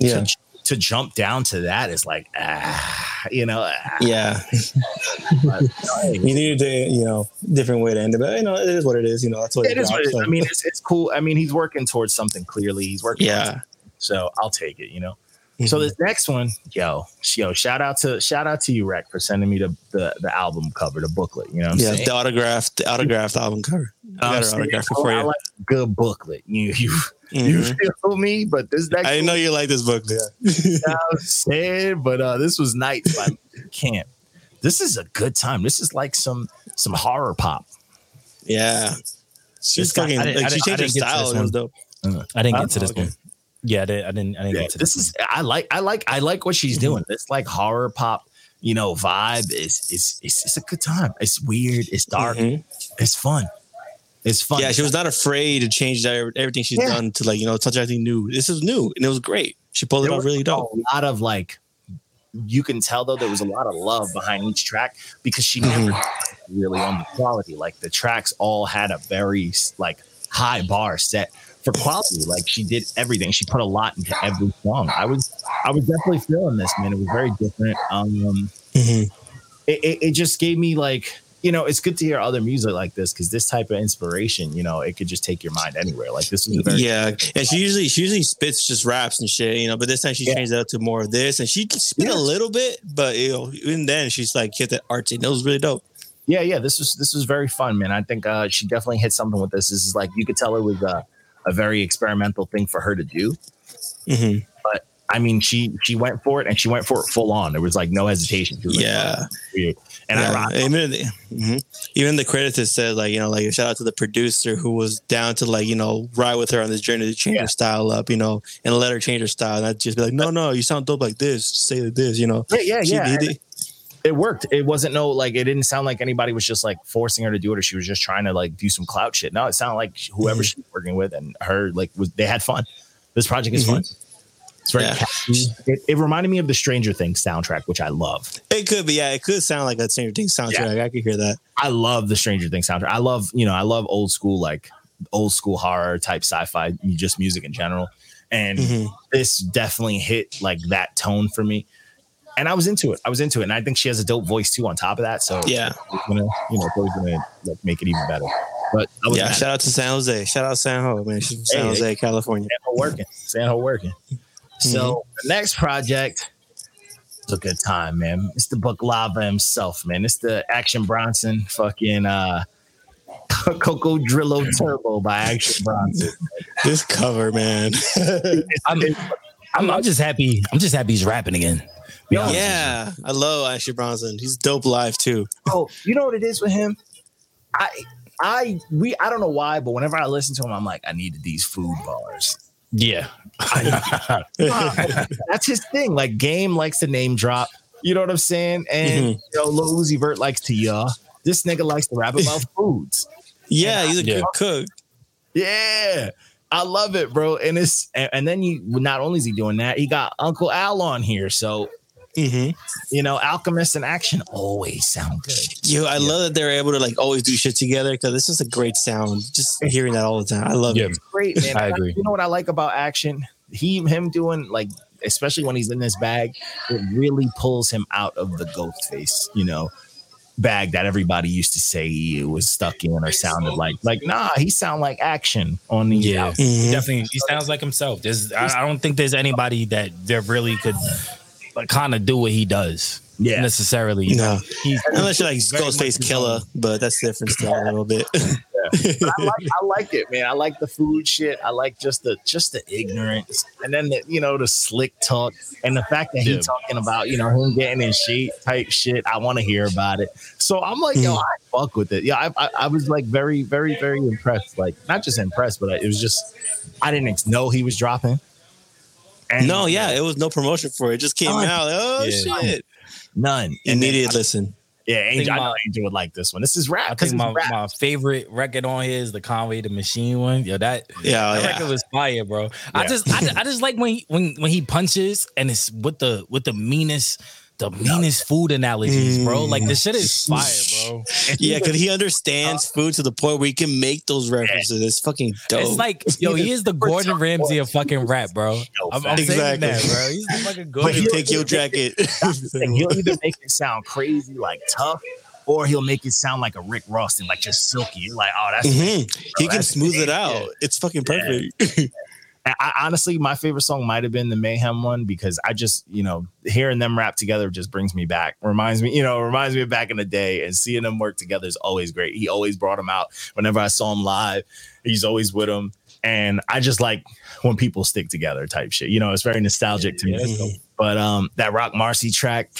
Yeah. To jump down to that is like ah, you know ah, Yeah. but, hey, You needed to, you know, different way to end it. But, you know, it is what it is. You know, that's what it is what it is. dropped, i mean it's, it's cool i mean he's working towards something clearly he's working Yeah. so i'll take it you know so this next one yo yo shout out to shout out to you Rec, for sending me the, the the album cover the booklet you know what I'm yeah, saying? the autograph, the autographed album cover. I got saying, autograph I, for I like good booklet. You you you Mhm. feel me? But this next I know you like this book. Yeah. one, I'm saying, but uh, this was Nights by Camp. This is a good time. This is like some some horror pop. yeah. She's This fucking I like I she changed her style. this It was dope. I didn't get to this Okay. one. Yeah, I didn't. I didn't. I didn't Yeah, get to this is I like I like I like what she's doing. This like horror pop, you know, vibe is is it's, it's a good time. It's weird. It's dark. Mhm. It's fun. It's fun. Yeah, she was not afraid to change that, everything she's Yeah. done to like you know touch everything new. This is new and it was great. She pulled it There off was really dope. A lot of like, you can tell though there was a lot of love behind each track because she Mm-hmm. never really on the quality. Like the tracks all had a very like high bar set for quality. Like she did everything. She put a lot into every song. I was I was definitely feeling this man. It was very different. Um, Mhm. it, it, it just gave me like you know it's good to hear other music like this because this type of inspiration you know it could just take your mind anywhere like this is a very Yeah, and she usually she usually spits just raps and shit, you know. But this time she Yeah. changed it up to more of this, and she spit Yeah. a little bit, but you know, even then she's like hit that artsy. And it was really dope. yeah yeah this was this was very fun man i think uh she definitely hit something with this this is like you could tell it was a, a very experimental thing for her to do Mhm. i mean she she went for it and she went for it full on there was like no hesitation She was like, Yeah, and yeah. i even the, mhm. even the credits it said like you know like a shout out to the producer who was down to like you know ride with her on this journey to change Yeah. her style up, you know, and let her change her style. And I'd just be like, no, no, you sound dope like this. Say this, you know. yeah yeah She yeah did it. worked it wasn't no like it didn't sound like anybody was just like forcing her to do it or she was just trying to like do some clout shit no it sounded like whoever Mhm. she was working with and her like was they had fun this project is fun it's very Yeah. catchy. It, it reminded me of the stranger things soundtrack which i love It could be, yeah, it could sound like a Stranger Things soundtrack. I could hear that. I love the Stranger Things soundtrack. I love, you know, I love old school, like old school horror type sci-fi, just music in general. And Mhm. this definitely hit like that tone for me. And I was into it. I was into it. And I think she has a dope voice too on top of that. So Yeah, gonna, you know, it's always gonna like make it even better. But I was yeah. mad. Shout out to San Jose. Shout out San Ho, man. She's from San Hey, Jose, California. San Ho working. San Ho working. So the next project it's a good time, man. It's the Baklava himself, man. It's the Action Bronson fucking uh Cocodrillo Turbo by Action Bronson. This cover, man. I'm, I'm just happy. I'm just happy he's rapping again. Be honest with you. yeah, I love Action Bronson. He's dope live too. Oh, you know what it is with him? I I we I don't know why, but whenever I listen to him, I'm like, I needed these food bars. Yeah. That's his thing. Like Game likes to name drop. You know what I'm saying? And Mhm. you know, Lil Uzi Vert likes to yaw. This nigga likes to rap about foods. Yeah, he's a Yeah. good cook. Yeah. I love it, bro. And it's and, and then you not only is he doing that, he got Uncle Al on here. So Mhm. you know, Alchemist and Action always sound good. Yo, I love that they're able to like always do shit together because this is a great sound. Just hearing that all the time, I love Yeah. it. Great, man. I agree. You know what I like about Action? He him doing like especially when he's in this bag, it really pulls him out of the Ghostface, you know, bag that everybody used to say he was stuck in or sounded like. Like, nah, he sound like action on the Yeah, Mhm. definitely. He sounds like himself. There's, I, I don't think there's anybody that that really could kind of do what he does. Yeah. necessarily. You No. know, he's Unless you're like Ghostface Killah, but that's different still a little bit. I like I like it, man. I like the food shit. I like just the just the ignorance, and then the you know the slick talk, and the fact that Yeah. he's talking about you know him getting in shape type shit. I want to hear about it. So I'm like, yo, Mm. I fuck with it. Yeah, I, I I was like very very very impressed. Like not just impressed, but it was just I didn't know he was dropping. And no, yeah, it was no promotion for it. It just came None. out. Like, oh Yeah. shit! none. Immediate listen. Yeah, Angel, I know Angel would like this one. This is rap because my, rap. my favorite record on here is the Conway the Machine one. Yo, that Yeah, oh, that yeah. record was fire, bro. I just I, just- I just like when he, when when he punches and it's with the with the meanest the meanest food analogies, bro. Like this shit is fire, bro. Yeah, because he understands food to the point where he can make those references. It's fucking dope. It's like, yo, he is the Gordon Ramsay of fucking rap, bro. I'm, I'm saying that, bro. He's the fucking But Gordon. he- take your jacket. and he'll either make it sound crazy, like tough, or he'll make it sound like a Rick Ross and like just silky. You're like, oh, that's. Mhm. He can that's- smooth it yeah. out. It's fucking perfect. I, I- honestly, my favorite song might have been the Meyhem one because I just, you know, hearing them rap together just brings me back. Reminds me, you know, reminds me of back in the day, and seeing them work together is always great. He always brought him out whenever I saw him live. He's always with him, and I just like when people stick together, type shit. You know, it's very nostalgic to me. But um, that Roc Marci track,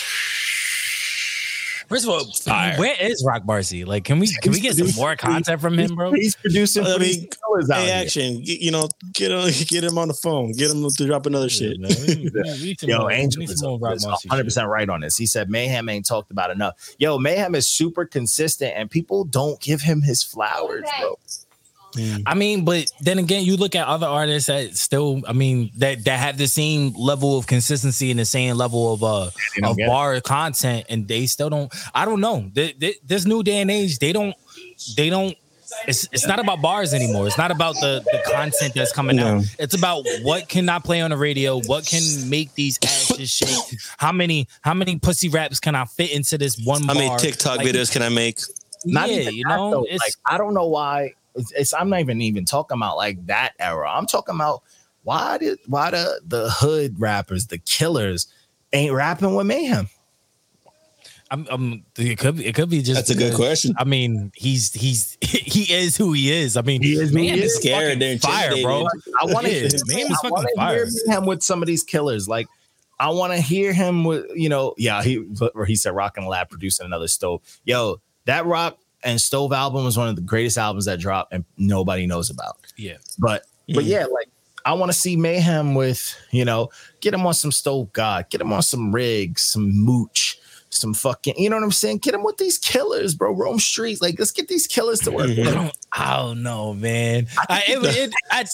First of all, Fire. where is Roc Marci? Like, can we can we get some more content from him, bro? He's producing. I for mean, these out hey, here. action! Get, you know, get on, get him on the phone. Get him to drop another shit. We- we- some Yo, more- Angel is some more Roc Marci 100 percent right on this. He said Meyhem ain't talked about enough. Yo, Meyhem is super consistent, and people don't give him his flowers, bro. I mean, but then again, you look at other artists that still, I mean, that that have the same level of consistency and the same level of uh They don't of get it. bar content, and they still don't. I don't know. Th- th- This new day and age, they don't, they don't. It's it's not about bars anymore. It's not about the the content that's coming out. It's about what can I play on the radio. What can make these asses shake? How many how many pussy raps can I fit into this one How bar? many TikTok Like, videos can I make? Not yeah, even you know, though. it's like I don't know why. It's, it's I'm not even even talking about like that era. I'm talking about why did why the the hood rappers, the killers, ain't rapping with Meyhem. I'm, I'm it could be it could be just That's a good because- question. I mean, he's he's he is who he is. I mean, He is who he man is. is Scared, fucking they're fire, bro. I want to Meyhem I wanna hear him with some of these killers. Like I want to hear him with you know, yeah, he or he said Rock and Lab producing another stove. Yo, that Rock and Stove album was one of the greatest albums that dropped and nobody knows about. Yeah, But but Mm. yeah, like I want to see Meyhem with, you know, get him on some Stove God, get him on some rigs, some mooch, some fucking, you know what I'm saying? Get him with these killers, bro. Rome Streetz. Like, let's get these killers to work. I don't, I don't know, man. I, it, it, I,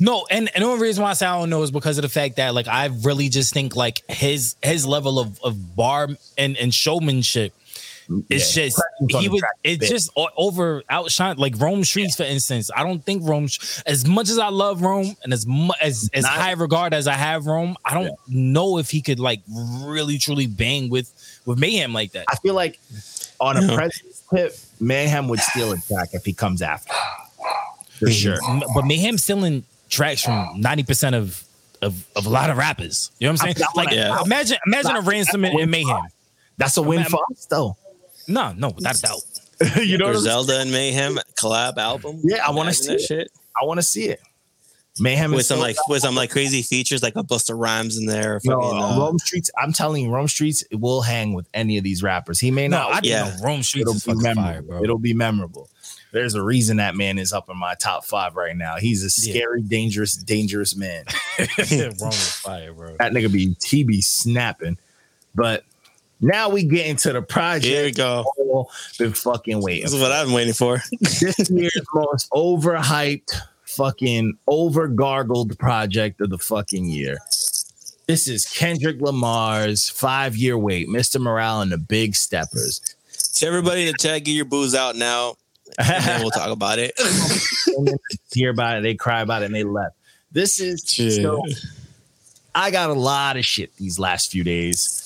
no, and, and the only reason why I say I don't know is because of the fact that like I really just think like his his level of of bar and and showmanship. It's Yeah. just he the would. It's just over outshine like Rome Streetz, for instance. I don't think Rome, as much as I love Rome and as mu- as as Not- high regard as I have Rome, I don't know if he could like really truly bang with with Meyhem like that. I feel like on a Yeah. presence tip, Meyhem would steal a track if he comes after. For sure. But Meyhem stealing tracks from ninety percent of, of of a lot of rappers. You know what I'm saying? I- I Like wanna- Yeah. imagine imagine a ransom in, in Meyhem. That's a win Man, for us, though. No, no, without a doubt. you know what I'm? Griselda and Meyhem collab album. Yeah, I wanna see that it. shit I want to see it. Meyhem with some so- like with some like crazy features like a Busta Rhymes in there. No, Fucking, uh, Rome Streetz. I'm telling you, Rome Streetz will hang with any of these rappers. He may No, not. I Yeah. think Rome Streetz it'll is be memorable. fire, bro. It'll be memorable. There's a reason that man is up in my top five right now. He's a Yeah. scary, dangerous, dangerous man. Rome is fire, bro. That nigga be he be snapping. But now we get into the project. here we go. All Been fucking waiting. This is what I've been waiting for. this year's most overhyped fucking over gargled project of the fucking year. This is Kendrick Lamar's five year wait, Mr. Morale and the Big Steppers. To everybody in the chat, get your booze out now. And then we'll talk about it. hear about it, they cry about it, and they left. This is so. I got a lot of shit these last few days.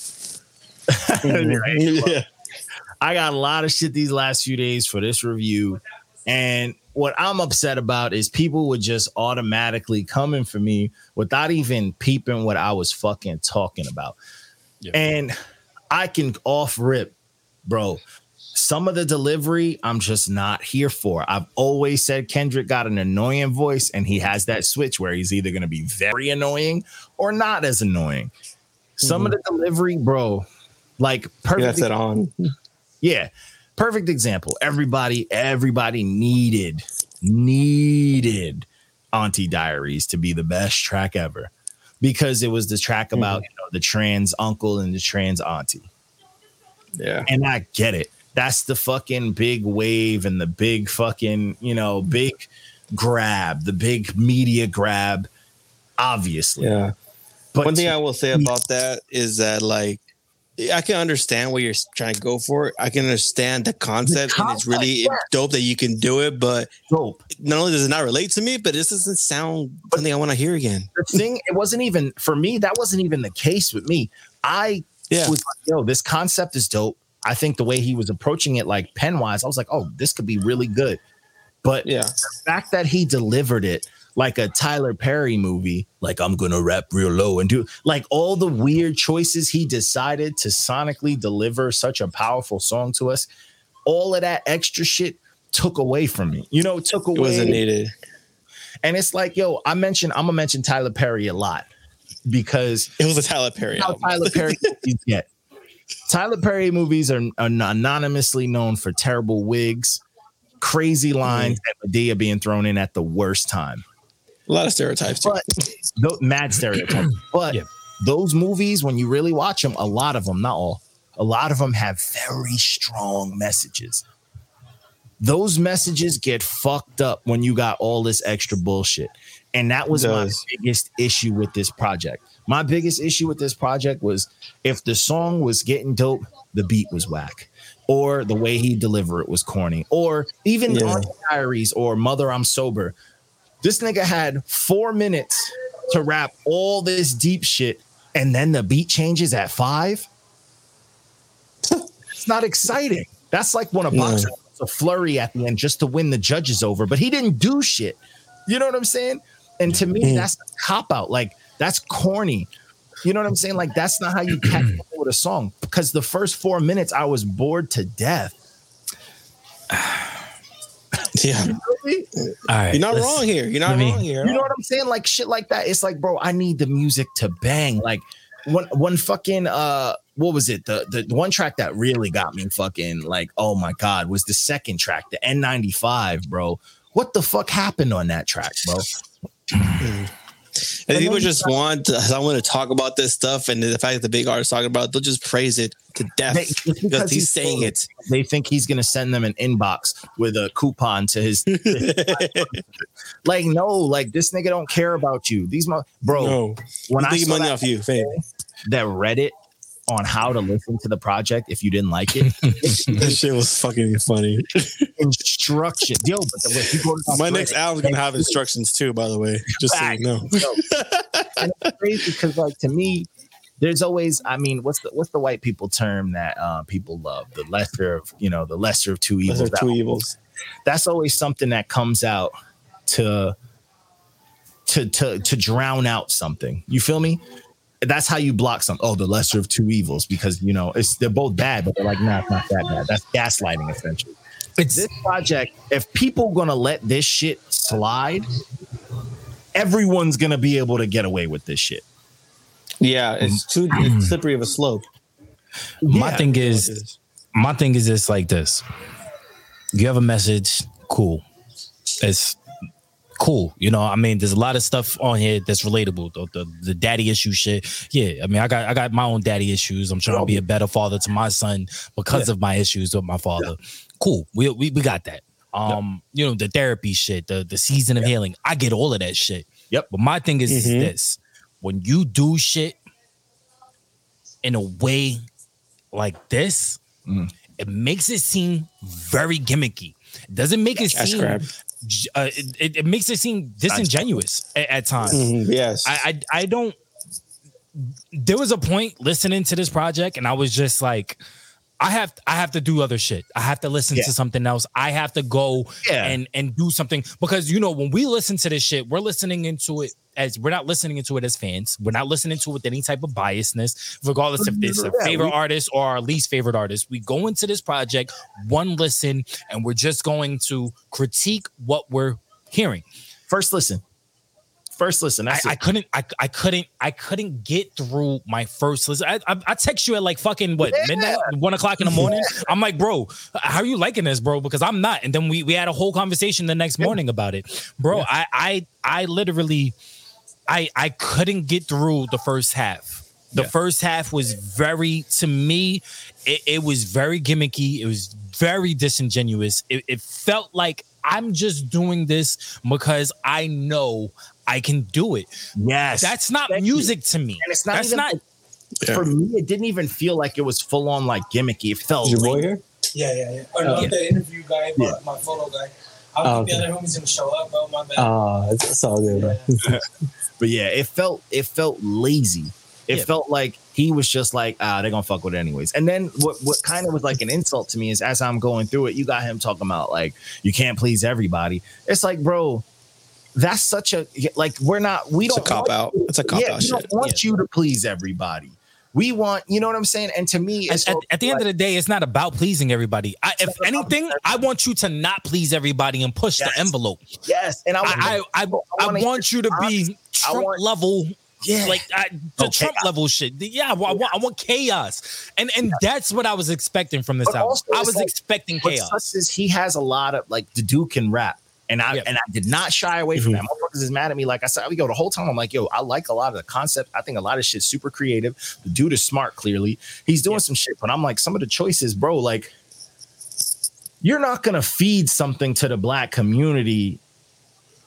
Yeah. I got a lot of shit these last few days for this review. And what I'm upset about is people were just automatically coming for me without even peeping what I was fucking talking about. Yeah. And I can off rip, bro. Some of the delivery I'm just not here for. I've always said Kendrick got an annoying voice, and he has that switch where he's either going to be very annoying or not as annoying. Some mm-hmm. of the delivery, bro, like perfect. That's it on. Yeah. Perfect example. Everybody, everybody needed, needed Auntie Diaries to be the best track ever because it was the track mm-hmm. about you know, the trans uncle and the trans auntie. Yeah. And I get it. That's the fucking big wave and the big fucking, you know, big grab, the big media grab, obviously. Yeah. But One thing I will say about that is that like I can understand what you're trying to go for. I can understand the concept, and it's really concept, dope that you can do it. But dope. not only does it not relate to me, but this doesn't sound something I want to hear again. the thing it wasn't even for me that wasn't even the case with me i Yeah. was like yo this concept is dope i think the way he was approaching it like pen wise i was like oh this could be really good but Yeah. the fact that he delivered it like a tyler perry movie like i'm gonna rap real low and do like all the weird choices he decided to sonically deliver such a powerful song to us all of that extra shit took away from me you know took away It wasn't needed. and it's like, yo, I mentioned I'm gonna mention Tyler Perry a lot because It was a Tyler Perry how album. Tyler Perry movies get. Tyler Perry movies are, are anonymously known for terrible wigs, crazy lines, mm-hmm. and Madea being thrown in at the worst time. A lot of stereotypes. Too. But tho- mad stereotypes. But Yeah. those movies, when you really watch them, a lot of them, not all, a lot of them have very strong messages. Those messages get fucked up when you got all this extra bullshit. And that was my biggest issue with this project. My biggest issue with this project was if the song was getting dope, the beat was whack. Or the way he delivered it was corny. Or even Yeah. on Diaries or Mother I'm Sober. This nigga had four minutes to rap all this deep shit, and then the beat changes at five. it's not exciting. That's like when a boxer does a flurry at the end just to win the judges over, but he didn't do shit. You know what I'm saying? And to me, that's a cop out. Like that's corny. You know what I'm saying? Like that's not how you catch with a song. Because the first four minutes, I was bored to death. Yeah. All right, You're not wrong here. You're not me- wrong here. You know what I'm saying? Like shit like that. It's like, bro, I need the music to bang. Like one one fucking uh what was it? The the one track that really got me fucking like, oh my god, was the second track, the N95, bro. What the fuck happened on that track, bro? And people just want to, I want to talk about this stuff, and the fact that the big artist talking about, it, they'll just praise it to death They- just because he's saying it. They think he's gonna send them an inbox with a coupon to his like no, like this nigga don't care about you. These mo- bro, no, when I money that, off you, fam. that Reddit on how to listen to the project if you didn't like it, That shit was fucking funny. instruction. Yo, but the, if you go My next album's gonna have instructions too, by the way. Just so you know. And it's crazy because like to me, there's always, I mean, what's the what's the white people term that uh, people love? The lesser of, you know, the lesser of two evils. Those are That- two evils. that's always something that comes out to to to to drown out something. You feel me? That's how you block some. Oh, the lesser of two evils, because you know it's they're both bad, but they're like, nah, it's not that bad. That's gaslighting essentially. It's This project, if people gonna let this shit slide, everyone's gonna be able to get away with this shit. Yeah, it's too it's mm-hmm. slippery of a slope. my Yeah. thing is my thing is this like this. You have a message, cool. It's cool. You know, I mean, there's a lot of stuff on here that's relatable. The, the the daddy issue shit. Yeah, I mean, I got I got my own daddy issues. I'm trying to be a better father to my son because of my issues with my father. Cool. We, we we got that. um, you know, the therapy shit, the the season of healing. I get all of that shit. Yep. But my thing is, is Mhm. this: when you do shit in a way like this, Mhm. it makes it seem very gimmicky. It doesn't make it Cash seem. grab. Uh, it, it, makes it seem disingenuous at, at times. Mhm, Yes. I, I I don't. There was a point listening to this project, and I was just like, I have I have to do other shit. I have to listen Yeah. to something else. I have to go Yeah. and and do something because you know when we listen to this shit, we're listening into it as we're not listening into it as fans. We're not listening to it with any type of biasness, regardless if it's a favorite we- artist or our least favorite artist. We go into this project one listen, and we're just going to critique what we're hearing. First listen. First listen. I, I couldn't I, I couldn't I couldn't get through my first listen. I, I, I text you at like fucking what Yeah. midnight, one o'clock in the morning. I'm like, bro, how are you liking this, bro? Because I'm not. And then we we had a whole conversation the next morning about it, bro. I I I literally I I couldn't get through the first half. The Yeah. first half was very to me, it, it was very gimmicky. It was very disingenuous. It, it felt like I'm just doing this because I know I can do it. yes. That's not Thank you. music to me. And it's not That's even not. like- for me, it didn't even feel like it was full on like gimmicky. It felt Is your boy here? Yeah, yeah, yeah. Oh, no, Yeah. the interview guy, my, Yeah. my photo guy. I Oh, don't think okay. the other homie's gonna show up, bro. My bad. Ah, it's, it's all good, bro. But yeah, it felt it felt lazy. It Yeah. felt like he was just like, ah, they're gonna fuck with it anyways. And then what what kind of was like an insult to me is as I'm going through it, you got him talking about like you can't please everybody. It's like, bro, that's such a like we're not we It's a don't cop out. you- It's a cop yeah, out we don't shit. want you to please everybody. We want, you know what I'm saying? And to me, it's At, at- at the end of the day, it's not about pleasing everybody. I, if not about anything, I want you to not please everybody and push Yes. the envelope. yes, and I, I, I, I, I wanna want you to be I Trump want- level, yeah, like I, the Oh, Trump chaos. level shit. Yeah, I want, I want chaos, and and that's what I was expecting from this But album. I was like, expecting chaos. sucks is he has a lot of like the dude can rap. And I and I did not shy away from mm-hmm. that. Motherfuckers is mad at me. Like I said, we go the whole time. I'm like, yo, I like a lot of the concept. I think a lot of shit's super creative. The dude is smart, clearly. He's doing some shit, but I'm like, some of the choices, bro, like you're not gonna feed something to the black community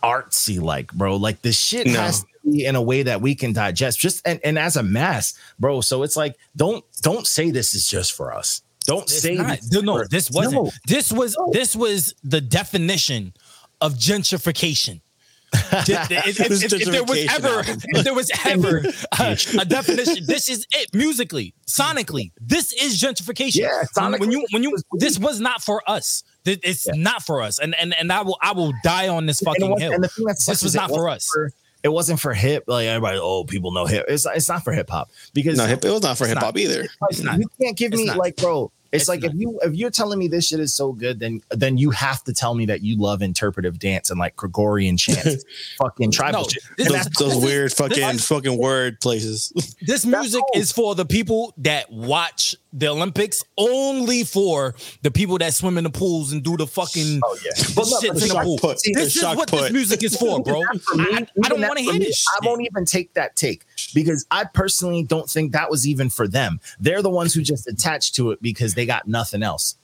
artsy like, bro. Like the shit No. has to be in a way that we can digest. Just and, and as a mass, bro. So it's like, don't don't say this is just for us. Don't It's say not. this No, no, this wasn't. No. This was No. this was the definition of gentrification. If, if- if- if- if there was ever, if there was ever a, a definition, this is it. Musically, sonically, this is gentrification. Yeah, when, when you when you this was not for us. It's Yeah. not for us, and and and I will I will die on this fucking was- hill. and the thing that This was not for us. for- it wasn't for hip. Like everybody, oh, people know hip. It's it's not for hip hop because No, hip, it was not for hip hop either. It's not. you can't give It's me not. like, bro. It's, It's like if you if you're telling me this shit is so good, then then you have to tell me that you love interpretive dance and like Gregorian chants, fucking tribal No, shit. this- Those, those this weird fucking this- fucking word places. This music is for the people that watch the Olympics, only for the people that swim in the pools and do the fucking Oh yeah, But shit in the pool. put. This is what this music is for, bro. For me- I, I don't want to hear me, this. I won't even take that take because I personally don't think that was even for them. They're the ones who just attached to it because they got nothing else.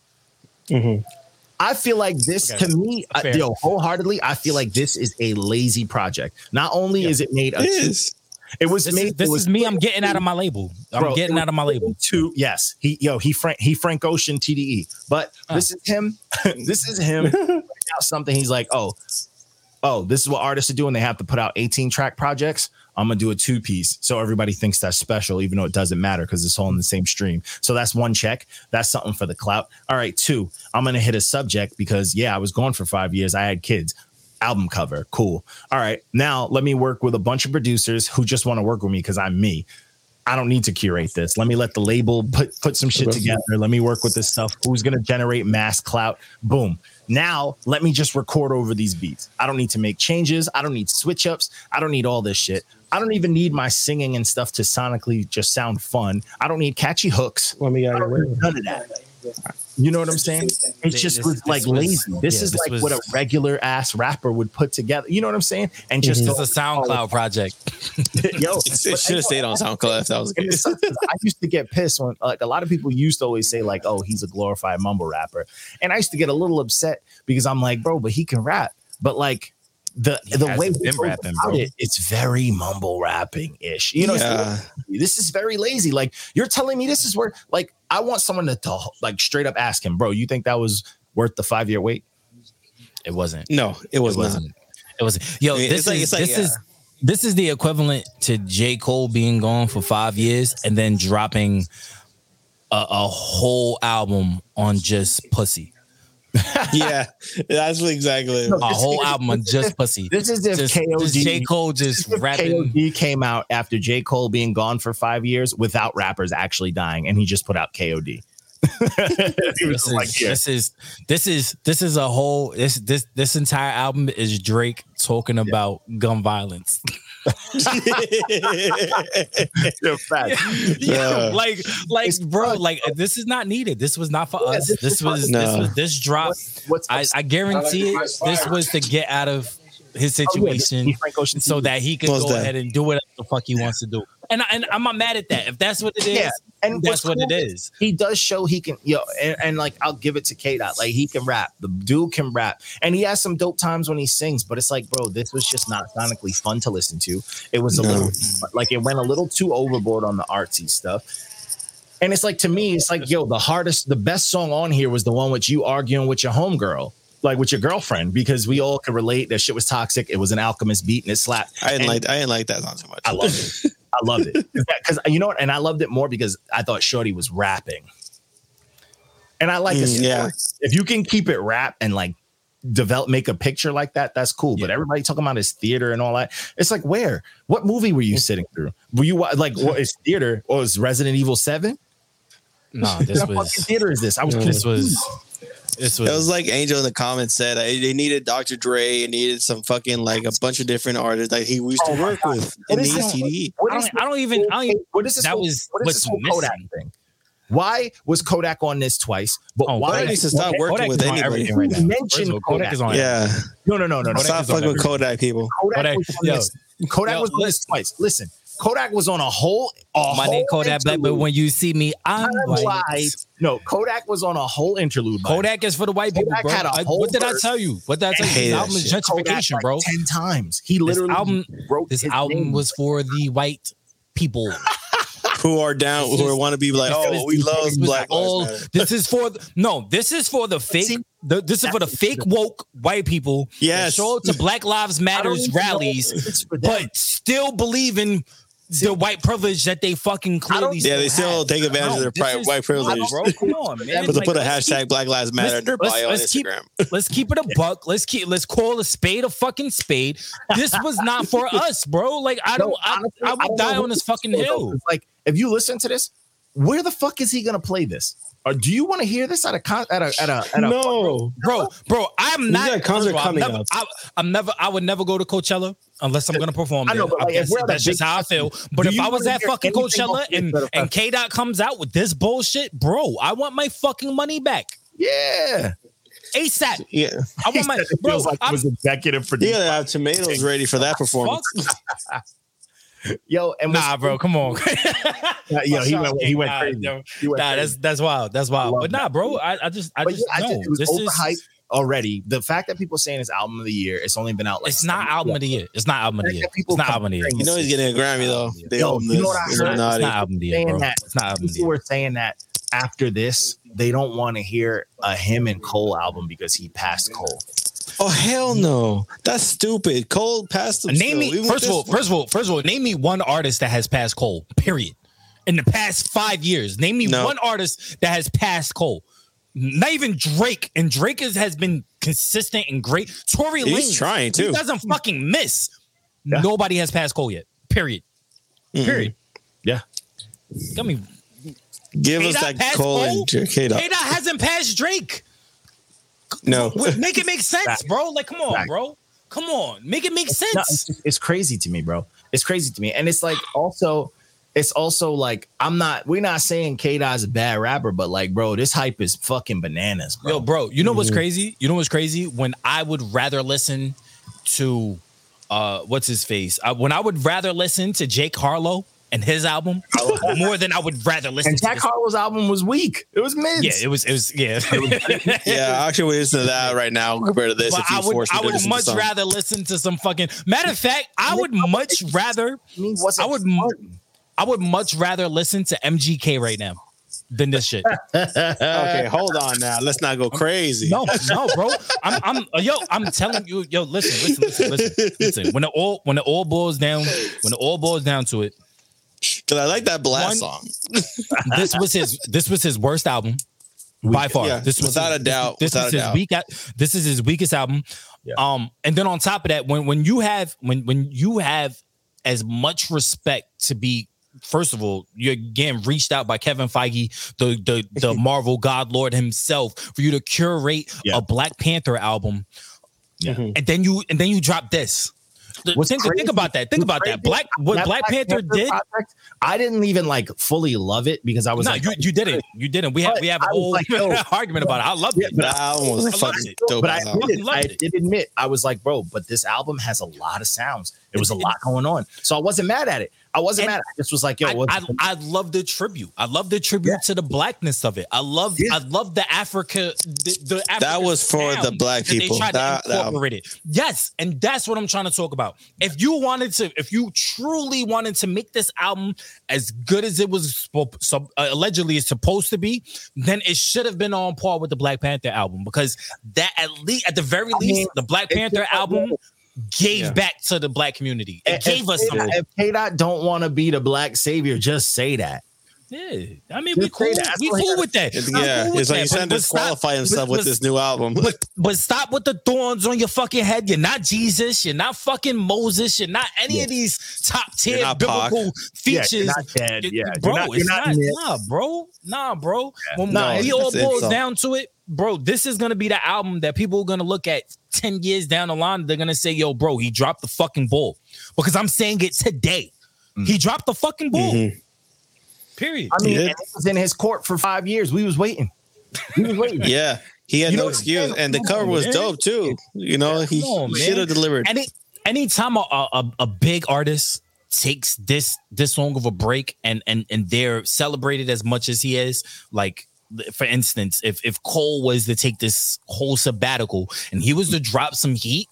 Mhm. I feel like this Okay. to me, Fair. yo, wholeheartedly, I feel like this is a lazy project. Not only Yeah. is it made, a It two- it was This, made. is, this was is me. I'm getting out of my label. I'm Bro, getting out of my label. Two, yes, he yo he Frank he Frank Ocean TDE, but Uh. this is him. this is him out something. He's like, oh, oh, this is what artists are doing. They have to put out 18 track projects. I'm gonna do a two piece, so everybody thinks that's special, even though it doesn't matter because it's all in the same stream. So that's one check. That's something for the clout. All right, two. I'm gonna hit a subject because yeah, I was gone for five years. I had kids. Album cover, cool. All right, now let me work with a bunch of producers who just want to work with me because I'm me. I don't need to curate this. Let me let the label put put some shit together. Let me work with this stuff. Who's gonna generate mass clout? Boom. Now let me just record over these beats. I don't need to make changes. I don't need switch ups. I don't need all this shit. I don't even need my singing and stuff to sonically just sound fun. I don't need catchy hooks. Let me need none of that. You know what I'm saying? It This- just this- was this like was- lazy. This yeah, is this like was- what a regular ass rapper would put together. You know what I'm saying? And just mm-hmm. It's a SoundCloud project. yo, It should have stayed on SoundCloud if that was the And case. it's- I used to get pissed when like a lot of people used to always say like, "Oh, he's a glorified mumble rapper," and I used to get a little upset because I'm like, "Bro, but he can rap." But like the He the way hasn't he rapping, about bro. it, it's very mumble rapping ish. You know, Yeah. this is very lazy. Like you're telling me this is where like I want someone to, to like straight up ask him, "Bro, you think that was worth the five year wait?" It wasn't. No, it was it wasn't. It wasn't. yo. I mean, this it's like- is it's like, this yeah. is this is the equivalent to J Cole being gone for five years and then dropping a, a whole album on just pussy. yeah, that's exactly. No, A whole is- album on just pussy. This is if Just, KOD just J Cole just rapping. KOD came out after J. Cole being gone for five years without rappers actually dying, and he just put out KOD. He was This is, like, yeah. this is this is this is a whole this this this entire album is Drake talking about gun violence. You're fat. Yo, like like It's bro, fun. like this is not needed. This was not for Yeah, us. this This is fun. was this No. was this drop. What's I, I guarantee it. This was to get out of his Oh, yeah, situation Frank so that he can Most go definitely. ahead and do whatever the fuck he wants to do. And I, and I'm not mad at that. If that's what it is, Yeah, and that's what it cool is. he does show he can yo and, and like I'll give it to K Dot like he can rap the dude can rap and he has some dope times when he sings but it's like bro this was just not sonically fun to listen to it was a No. little like it went a little too overboard on the artsy stuff and it's like to me it's like yo the hardest the best song on here was the one with you arguing with your homegirl like with your girlfriend because we all could relate that shit was toxic it was an alchemist beat and it slapped I didn't And- like. I didn't like that song so much. I loved it. I loved it because you know what, and I loved it more because I thought Shorty was rapping, and I like Mm, it. yeah. if you can keep it rap and like develop, make a picture like that, that's cool. But everybody talking about his theater and all that, it's like where, what movie were you sitting through? Were you like what is theater or is Resident Evil Seven? No, this What was theater is this? I was this was this It was was like Angel in the comments said. uh, They needed Dr. Dre and needed some fucking like a bunch of different artists that he used Oh to my work God. with What in the this? ECD. I don't, I don't even I don't even what is this? that whole, was what is what's this whole Kodak missing. thing? Why was Kodak on this twice? But Oh, why Kodak needs to stop working Kodak with is on anybody. right now. Mention all, Kodak Kodak. is on Yeah, No, no, no, no, no. Kodak stop fucking with. Kodak people. Kodak, Kodak- was on yo. this. Kodak Yo, was on this twice. Listen, Kodak was on a whole. A My whole name Kodak Black, but when you see me, I'm I'm white. white. No, Kodak was on a whole interlude. by Kodak is for the white people, bro. had a I- whole what did I tell you? What did I tell you? hate This album is shit. Kodak gentrification, like bro. Ten times. He literally album- wrote This album name. was for the white people. Who are down? This Who is- want to be like, oh, we love Black all- This is for the, no. This is for the fake. See, the, this is for the fake woke white people. that Yes. show up to Black Lives Matters rallies, if it's for them. but still believe in the white privilege that they fucking clearly. Yeah, they still have. take advantage of their pri- is- white privilege. Bro, come on, man. But to Like, put a let's hashtag keep- Black Lives Matter in their let's- on let's keep- Instagram. let's keep it a buck. Let's keep let's call a spade a fucking spade. This was not for us, bro. Like I don't No, I, honestly, I don't would know die on this this fucking hill. Like, if you listen to this, where the fuck is he gonna play this? Or do you want to hear this at a con- at a at a at a No. Bro, bro, I'm not got a concert first of all, I'm coming never, up. I, I'm never I would never go to Coachella unless I'm gonna perform I there. know, but, like, guess if we're at a that's just big how I feel. But do if I was at fucking Coachella and and K Dot comes out with this bullshit, bro, I want my fucking money back. Yeah, ASAP. Yeah, I want my it bro. feels like I'm, it was executive you producer. gotta have tomatoes ready for that performance. fuck. Yo, and Nah, bro, come on. Uh, yo, he went he went Nah, crazy. yo. He went Nah, crazy. that's that's wild. That's wild. love But nah, bro, I, I just I But just yeah, I just, it was this is overhyped already. The fact that people saying it's album of the year, it's only been out like it's not seven- album of the year. It's not album of the year. It's not album of the year. You know he's getting a Grammy though. They Yo, own you this. know what I heard? It's not album of the year, bro. that It's not album of the people year. were saying that after this, they don't want to hear a him and Cole album because he passed Cole. Oh hell no! That's stupid. Cole passed him. Name still. me Even first of all, this first of all, first of all, name me one artist that has passed Cole. Period. In the past five years, name me No. one artist that has passed Cole. Not even Drake, and Drake is, has been consistent and great. Tory He's Lanez, trying, He too. doesn't fucking miss. Yeah. Nobody has passed Cole yet. Period. Mm-mm. Period. Yeah. Got me. Give us K-Dot that passed Cole Cole? and J- K-Dot. K Dot hasn't passed Drake. No, Make it make sense, bro. Like, come on, Fact. bro. Come on, make it make No, sense. it's, it's crazy to me, bro. It's crazy to me, and it's like also, it's also like I'm not. We're not saying K Dot's a bad rapper, but like, bro, this hype is fucking bananas, bro. Yo, bro, you know what's Mm-hmm. crazy? You know what's crazy? When I would rather listen to uh what's his face? I, when I would rather listen to Jack Harlow and his album more than I would rather listen and to Jack this- Harlow's album was weak. It was mid. Yeah, it was it was yeah. Yeah, I actually would listen to that right now compared to this. But if you I would I would much rather listen to some fucking matter of fact, I would much rather I would I would much rather listen to MGK right now than this shit. Okay, hold on now. Let's not go crazy. No, no, bro. I'm, I'm, yo, I'm telling you, yo, listen, listen, listen, listen, listen. When it all, when it all boils down, when it all boils down to it, because I like that blast One- song. this was his, this was his worst album by far. Yeah, this was without his- a doubt, This without is his doubt. weak. This is his weakest album. Yeah. Um, and then on top of that, when when you have when when you have as much respect to be. First of all, you're getting reached out by Kevin Feige, the the the Marvel God Lord himself, for you to curate Yeah. a Black Panther album, Yeah. and then you and then you drop this. What's think, crazy- think about that. Think what's about that. Black what That Black Panther did. project, I didn't even like fully love it because I was No, like, you, you didn't. You didn't. We have we have a I was whole like, argument about it. I love Yeah, it. but That album was a I loved fucking it. dope. but I ass album. admitted, Loved I did admit, I was like, bro, but this album has a lot of sounds. There was a lot going on, so I wasn't mad at it. I wasn't And mad. I just was like, yo, I. I, I love the tribute. I love the tribute Yeah. to the blackness of it. I love Yeah. I love the Africa. The, the That was for the sound black that they tried That- to that- incorporate it. Yes, and that's what I'm trying to talk about. If you wanted to, if you truly wanted to make this album as good as it was uh, allegedly is supposed to be, then it should have been on par with the Black Panther album because that at least, at the very I least, mean, the Black Panther just- album gave Yeah. back to the black community. It if, gave us if, something. if K Dot don't want to be the black savior, just say that. Yeah, I mean, we cool. We cool with that. Yeah, cool it's like that, he's trying to but disqualify himself with this new album. But but stop with the thorns on your fucking head. You're not Jesus. You're not fucking Moses. You're not any of these top tier You're not Pac. biblical Yeah, features. you're not dead. Yeah, bro, you're not, it's you're not, not, nah, bro, nah, bro. When No, we all it's boils down to it, bro, this is gonna be the album that people are gonna look at ten years down the line. They're gonna say, "Yo, bro, he dropped the fucking ball," because I'm saying it today. He dropped the fucking ball. Mhm. Period. I mean, Yeah. and it was in his court for five years. We was waiting. We was waiting. Yeah, he had You no know- excuse, and the cover was man. dope too. You know, he, Come on, man. should have delivered. Any anytime a, a a big artist takes this this long of a break and and and they're celebrated as much as he is, like for instance, if if Cole was to take this whole sabbatical and he was to drop some heat,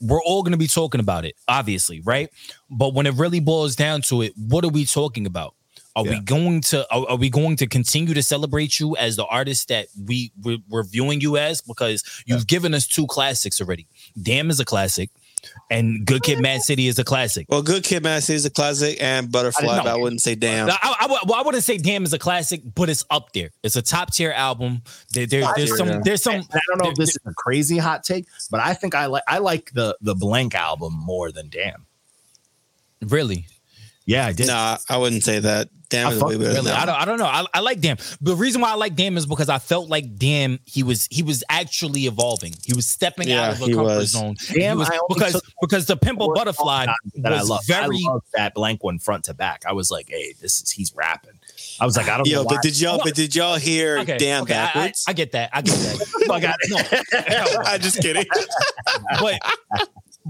we're all going to be talking about it, obviously, right? But when it really boils down to it, what are we talking about? Are we going to are, are we going to continue to celebrate you as the artist that we we're, we're viewing you as because you've given us two classics already. Damn is a classic, and Good Kid, Mad City is a classic. Well, Good Kid, Mad City is a classic, and Butterfly. know. but I wouldn't say damn. I, I, I would- well, I wouldn't say Damn is a classic, but it's up there. It's a top tier album. There, there- there's some Yeah. there's some And I don't know if this is a crazy hot take, but I think I like I like the the blank album more than Damn. really Yeah, I did. Nah, I wouldn't say that. Damn I fuck way with better. Really, I don't, I don't know. I, I like Damn. The reason why I like Damn is because I felt like Damn he was he was actually evolving. He was stepping Yeah, out of a he comfort was. zone. Damn, was- because because the Pimp a Butterfly that I was love. very I love that blank one front to back. I was like, hey, this is he's rapping. I was like, I don't Yo, know. why. but did y'all? But did y'all hear okay. "Damn" okay, I- I, backwards? I, get that. I get that. I got no. I'm just kidding. but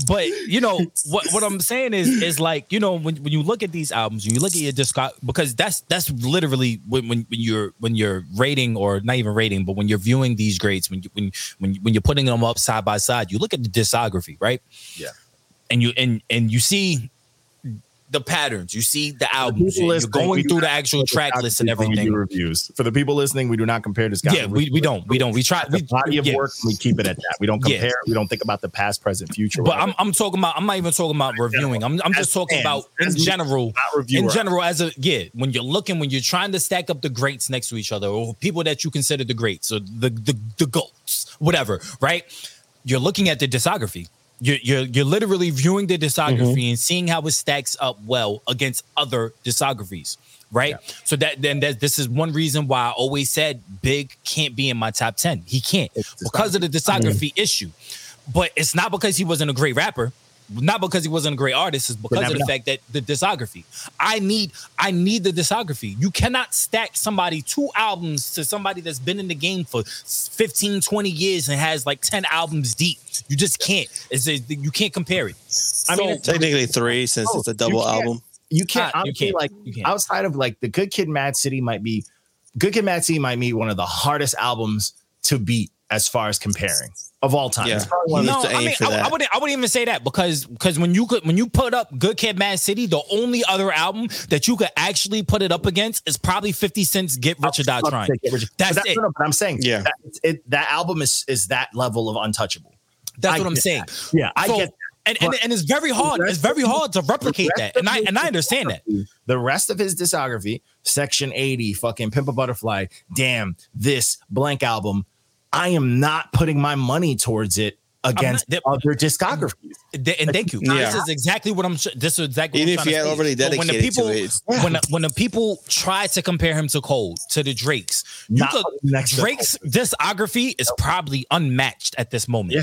but you know what what I'm saying is is like you know when, when you look at these albums when you look at your disc because that's that's literally when, when when you're when you're rating or not even rating but when you're viewing these grades when you when when when you're putting them up side by side you look at the discography right Yeah. and you and and you see the patterns you see the albums you're going through the actual track list and when we do everything Reviews for the people listening, we do not compare this guy. yeah we, we don't we don't we try The we body of yeah. work, we keep it at that. We don't Yeah. compare. We don't think about the past, present, future. But. I'm, I'm talking about. I'm not even talking about reviewing. I'm, I'm As just talking fans, about in general. In general, as a yeah, when you're looking, when you're trying to stack up the greats next to each other, or people that you consider the greats, or the the the goats, whatever, right? You're looking at the discography. You're you're, you're literally viewing the discography and seeing how it stacks up well against other discographies. Right, so that then that this is one reason why I always said Big can't be in my top ten. He can't because of the discography issue. But it's not because he wasn't a great rapper. Not because he wasn't a great artist, it's because of the know. fact that the discography. I need I need the discography. You cannot stack somebody two albums to somebody that's been in the game for 15, 20 years and has like 10 albums deep. You just can't. It's a, you can't compare it. I mean, So- it's- Technically three since Oh, it's a double can't- album. you can't Ah, you can't. like You can't. outside of like the Good Kid, Mad City might be Good Kid, Mad City might be one of the hardest albums to beat as far as comparing of all time. Yeah. It's probably one of No, need to I mean, for I, I wouldn't. I wouldn't even say that because because when you could when you put up Good Kid, Mad City, the only other album that you could actually put it up against is probably Fifty Cent's Get Rich or Die Trying. take Get Rich- That's it. no, but I'm saying, Yeah. that, it, that album is is that level of untouchable. That's I what I'm get saying. Yeah, I So- get. And, and, and it's very hard. It's very hard to replicate that. And I and I understand that. The rest of his discography, Section 80, fucking Pimp a Butterfly, damn, this blank album, I am not putting my money towards it against not- other discographies. Th- And thank you. Yeah. This is exactly what I'm. This is exactly. Even what if I'm you had to say. overly So when the dedicated people, to it, it's- when the, when the people try to compare him to Cole, to the Drakes, you could, next Drake's discography is probably unmatched at this moment. Yeah.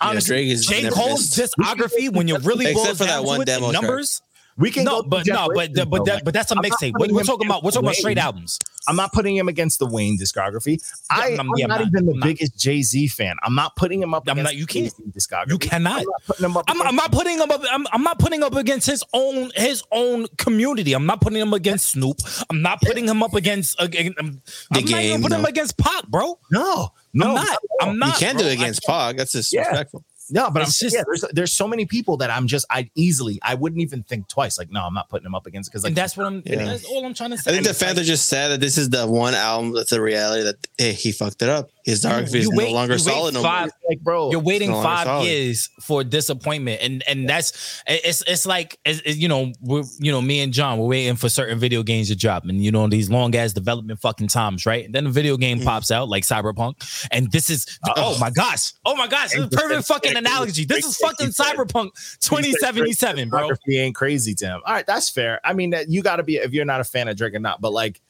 Honestly, Drake is J. Cole's discography, when you really Except for that one demo in track. numbers. We can No, but no, but generations, but that, but that's a not mixtape. We're talking about we're talking about straight albums. I'm not putting him against the Wayne discography. I, I'm- I'm, yeah, not not. even the I'm not. biggest Jay Z fan. I'm not putting him up. I'm not- you can't. Discography. You cannot. I'm not putting him up. I'm, I'm not putting him up. I'm, I'm not putting him up against his own his own community. I'm not putting him against Snoop. I'm not putting him up against. against I'm, um, The I'm not even game, putting him against Pac, bro. No, no, I'm not. I'm You can't bro. do it against. Pog. That's disrespectful. No, but I'm just just- yeah. There's there's so many people that I'm just I easily I wouldn't even think twice. Like no, I'm not putting him up against because like that's what I'm. Yeah. That's all I'm trying to say. I think the It's like- fans are just sad that this is the one album that's a reality that hey, he fucked it up. His discography is You no longer you wait solid no more. five- like bro. You're waiting no five solid. years for disappointment, and and that's it's it's like it's, it's, you know we're you know me and John we're waiting for certain video games to drop, and you know these long ass development fucking times, right? And then a video game Mm. pops out like Cyberpunk, and this is oh my gosh, oh my gosh, this is a perfect fucking analogy. This is fucking Cyberpunk 2077, bro. Discography ain't crazy to him. All right, that's fair. I mean, you got to be if you're not a fan of Drake or not, but like,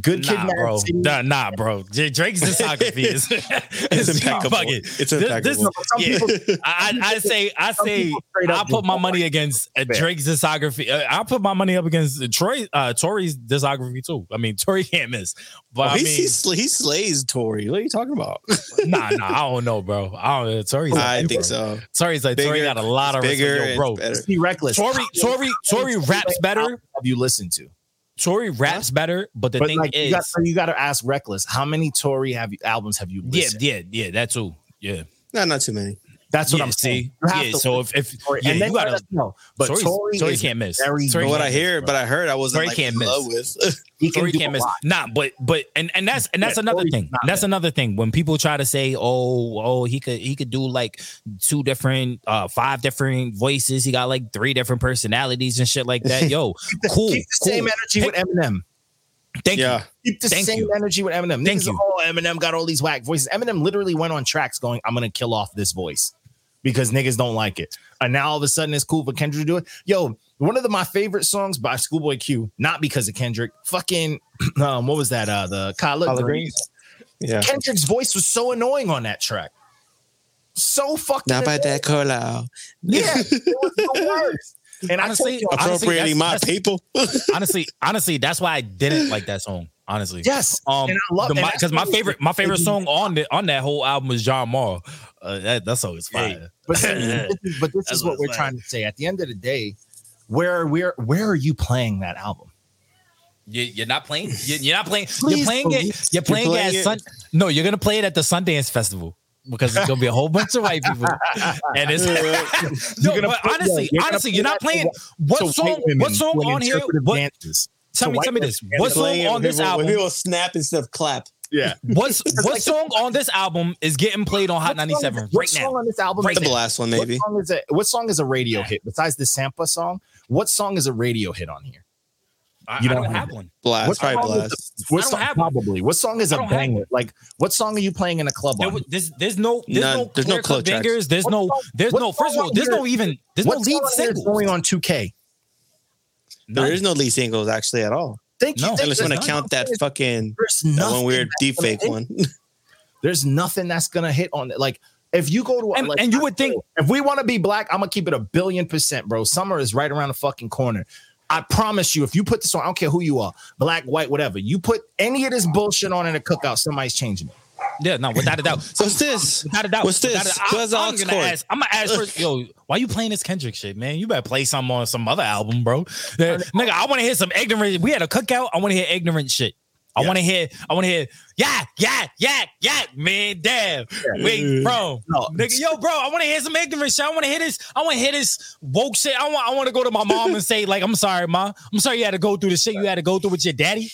good kid, Nah, Mad bro. City- Nah, nah, bro. Drake's discography is It's impeccable. bugging. It's impeccable. this- Some yeah. people- I, I I say I say people straight up I put my money against uh, Drake's discography. Uh, I put my money up against Troy uh Tory's discography too. I mean, Tory can't miss. But Oh, I he, mean, he, sl- he slays Tory. What are you talking about? nah, nah, I don't know, bro. I don't. Tory's. I like, think so. Tory's like Tory got a lot of Bigger. Yo, bro. Be reckless. Tory, Tory, Tory raps better. Have you listened to? Tory raps better, but the But thing like, you is, got, so you got to ask reckless. How many Tory have you albums have you yeah, listened? yeah, yeah, that too. Yeah, No, not too many. That's what yeah, I'm saying. Yeah. So if if yeah, and then you gotta know. But Tory, Tory is can't miss. Very what I hear, but I heard I wasn't Tory like can't miss. love with. he can Tory do can't miss. lot. Nah, but but and and that's and that's Yeah, another Tory's thing. That's bad. another thing. When people try to say, "Oh, oh, he could he could do like two different, uh, five different voices. He got like three different personalities and shit like that." Yo, cool, Keep the cool. same energy with Eminem. Thank you. Keep the Thank same you. energy with Eminem. Thank Niggas, you. Oh, Eminem got all these whack voices. Eminem literally went on tracks going, "I'm gonna kill off this voice." Because niggas don't like it, and now all of a sudden it's cool for Kendrick to do it. Yo, one of the, my favorite songs by Schoolboy Q, not because of Kendrick. Fucking, um, what was that? Uh, the Collard Collard Greens. yeah. Kendrick's voice was so annoying on that track. So fucking Not by that cola. Yeah, it was the worst. And I Honestly, you, honestly, Appropriating my that's- that's- people. honestly, honestly, that's why I didn't like that song. Honestly, yes, Um, and I love the- and my- because my favorite, my favorite song on the on that whole album is John Muir. Uh, that that song is fire. But, this is- but this is what what we're it's trying to say. At the end of the day, where where where are you playing that album? You, you're not playing. You, you're not playing. You're playing it. You're playing, playing it it. at Sun. No, you're gonna play it at the Sundance Festival because it's gonna be a whole bunch of white people. And it's no, You're gonna but put- honestly, you're gonna honestly, you're not playing. to What to song? What song on here? interpretive What? Dances. Tell To me, tell me this. doing What song on this people- when album? people snap instead of clap. Yeah. What's what song on this album is getting played on Hot What song 97 is- what right song now? on this album Right is The a- last one, maybe. What song is a what song is a radio hit besides the Sampha song? What song is a radio hit on here? I, You don't don't have have one. Blast, What probably song is blast. a- what I don't song, have probably. What song is a don't have banger? Like what song are you playing in a club There, on? there's, there's no, there's None. no, There's no clear-cut club bangers. There's What no, there's no. First of all, there's no even, there's no lead on here is singles. going on 2K? There None. is no lead singles actually at all. Thank you. No. Thank Unless you. you want There's to count that fucking that one weird deep fake one. There's nothing that's gonna hit on it. Like If you go to And- like, and you would think- if we want to be black, I'm gonna keep it a billion percent, bro. Summer is right around the fucking corner. I promise you, if you put this on, I don't care who you are, black, white, whatever. You put any of this bullshit on in a cookout, somebody's changing it. Yeah, no, without a doubt. So What's this? Without a doubt. What's this? Without a- I- Where's the I'm aux gonna cord? ask. I'm gonna ask first. Yo, why you playing this Kendrick shit, man? You better play some on some other album, bro. Yeah, nigga, I want to hear some ignorant. We had a cookout. I want to hear ignorant shit. I want to hear. I want to hear. Yeah, yeah, yeah, yeah, man. Damn. Wait, bro. No. Nigga, yo, bro. I want to hear some ignorant shit. I want to hear this. I want to hear this woke shit. I want. I want to go to my mom and say, like, I'm sorry, ma. I'm sorry you had to go through the shit you had to go through with your daddy.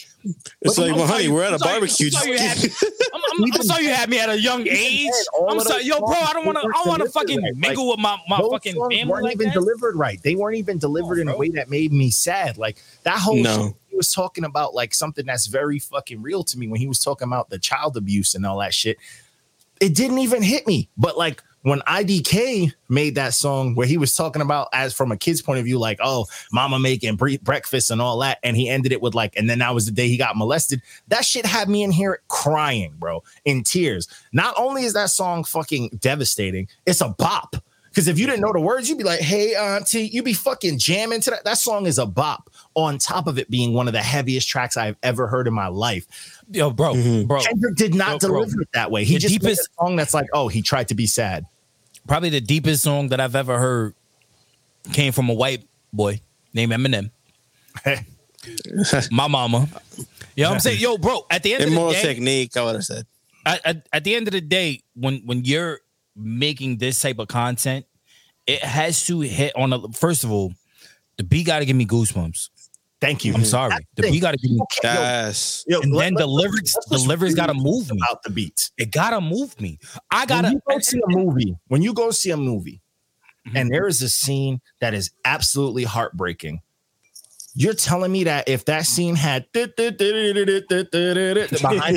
It's like, I'm well, honey, we're at a sorry- barbecue. I'm sorry you had me- I'm, I'm, I'm sorry you had me at a young age. I'm sorry, yo, bro. I don't want to. I want to fucking right. mingle with my my Those fucking songs family weren't like even that. delivered right. They weren't even delivered in a way that made me sad. Like that whole No. he was talking about, like something that's very fucking real to me when he was talking about the child abuse and all that shit. It didn't even hit me. But like when IDK made that song where he was talking about as from a kid's point of view, like, oh, mama making bre- breakfast and all that, and he ended it with like, and then that was the day he got molested. That shit had me in here crying, bro, in tears. Not only is that song fucking devastating, it's a bop. Because if you didn't know the words, you'd be like, hey, auntie, you'd be fucking jamming to that. That song is a bop on top of it being one of the heaviest tracks I've ever heard in my life. Yo, bro, Mhm. bro. Kendrick did not Bro, bro. deliver it that way. He The just made deepest- a song that's like, oh, he tried to be sad. Probably the deepest song that I've ever heard came from a white boy named Eminem. my mama. You know what I'm saying? Yo, bro, at the end of Immoral the day, technique, I would have said. at, at, at the end of the day, when when you're making this type of content, it has to hit on a first of all, the beat got to give me goosebumps. Thank you. I'm sorry, That's the the beat got to give me, Okay, yo, Yes. yo, and let- then let- the lyrics, let's the just lyrics got to move me. about the beats. It gotta move me. I gotta. you go see a movie, when you go see a movie, Mm-hmm. and there is a scene that is absolutely heartbreaking. You're telling me that if that scene had behind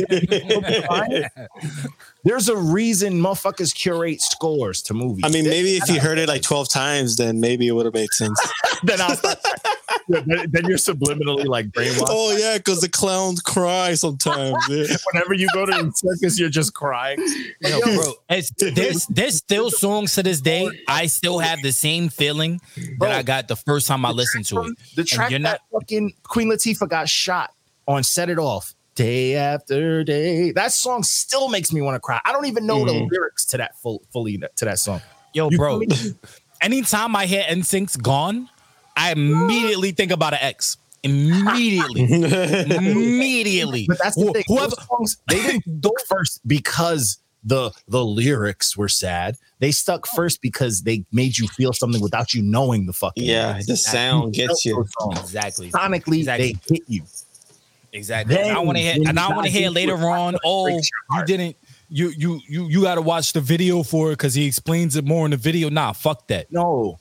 it, there's a reason motherfuckers curate scores to movies. I mean, maybe if you heard it like 12 times, then maybe it would have made sense. then I'll start, Yeah, then, then you're subliminally like brainwashed. oh, yeah, because the clowns cry sometimes. yeah. Whenever you go to the circus, you're just crying. Yo, bro, it's, there's there's still songs to this day. I still have the same feeling Bro. that I got the first time I listened to it. The track you're that fucking Queen Latifah got shot on Set It Off day after day. That song still makes me want to cry. I don't even know the Mhm. lyrics to that full, fully to that song. Yo, You bro, anytime I hear NSYNC's gone, I immediately think about an ex. Immediately. immediately. But that's the thing. Whoever Those songs, they didn't go first because the the lyrics were sad. They stuck first because they made you feel something without you knowing the fucking. yeah, the sound gets you. Exactly. Sonically, Exactly. they hit you. Exactly. And I want to hear and I want to hear later on, oh, you didn't you you you you got to watch the video for it cuz he explains it more in the video. Nah, fuck that. No.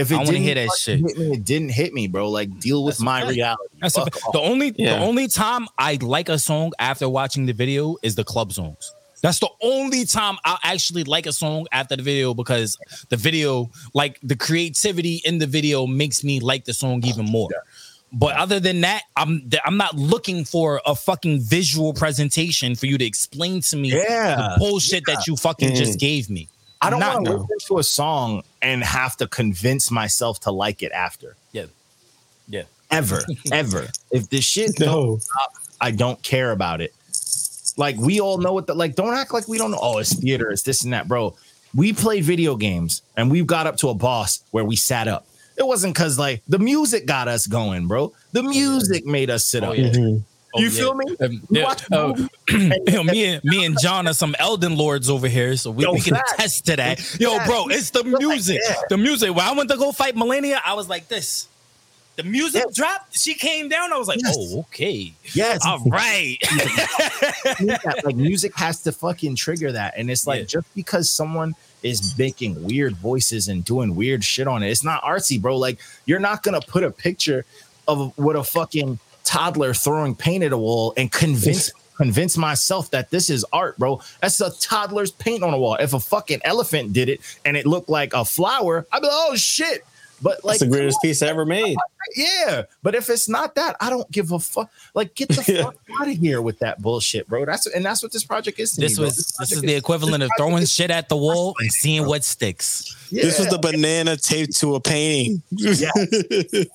If it I wanna didn't hear that shit. hit me, it didn't hit me, bro. Like deal with That's my fact. reality. That's the, Fuck fa- off. the only Yeah. the only time I like a song after watching the video is the club songs. That's the only time I actually like a song after the video because the video, like the creativity in the video, makes me like the song even more. But other than that, I'm I'm not looking for a fucking visual presentation for you to explain to me Yeah. the bullshit that you fucking just mm. gave me. I don't want to now. listen to a song and have to convince myself to like it after. Yeah. Yeah. Ever, ever. If the shit No. don't stop, I don't care about it. Like we all know what the like. Don't act like we don't know. Oh, it's theater. It's this and that, bro. We play video games and we got up to a boss where we sat up. It wasn't because like the music got us going, bro. The music made us sit Oh, up. yeah. Mhm. Oh, You yeah. feel me? Um, yeah, uh, movie Yo, me and me and John are some Elden Lords over here, so we, Yo, we can facts. attest to that. Yo, bro, it's the Feel like music. The music. When I went to go fight Malenia, I was like this. The music Yes. dropped. She came down. I was like, Yes. oh, okay. Yes, All right. Like music has to fucking trigger that. And it's like Yeah. just because someone is making weird voices and doing weird shit on it, it's not artsy, bro. Like you're not gonna put a picture of what a fucking toddler throwing paint at a wall and convince convince myself that this is art, bro. That's a toddler's paint on a wall. If a fucking elephant did it and it looked like a flower, I'd be like, oh shit. But like, That's the greatest piece ever made. yeah. But if it's not that, I don't give a fuck. Like, get the fuck out of here with that bullshit, bro. That's and that's what this project is. To This me, bro. was this project is the equivalent of throwing is- shit at the wall and seeing what sticks. This was the banana taped to a painting. Yeah.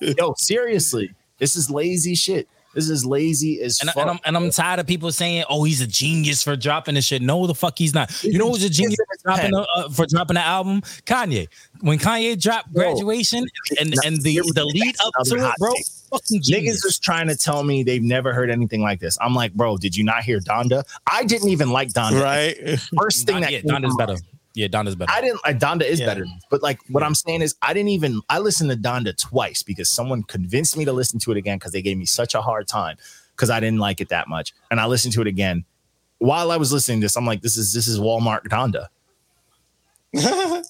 yo seriously. This is lazy shit. This is lazy as And, I- fuck. and I'm and I'm tired of people saying, "Oh, he's a genius for dropping this shit." No, the fuck he's not. You know who's a genius for dropping a, uh, for dropping the album? Kanye. When Kanye dropped Bro. graduation and and the the lead up to it, bro, take. fucking Niggas genius. is trying to tell me they've never heard anything like this. I'm like, bro, did you not hear Donda? I didn't even like Donda. right? First thing Don, that yeah, came Donda's to better. Mind. Yeah, Donda's better. I didn't like Donda is Yeah. better, but like what I'm saying is I didn't even I listened to Donda twice because someone convinced me to listen to it again because they gave me such a hard time because I didn't like it that much, and I listened to it again. While I was listening to this, I'm like, this is this is Walmart Donda.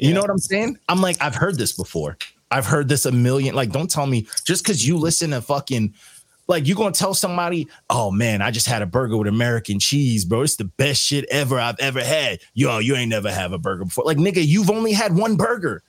You know what I'm saying? I'm like, I've heard this before. I've heard this a million. Like, don't tell me just because you listen to fucking like you gonna tell somebody, oh man, I just had a burger with American cheese, bro. It's the best shit ever I've ever had. Yo, you ain't never have a burger before. Like, nigga, you've only had one burger.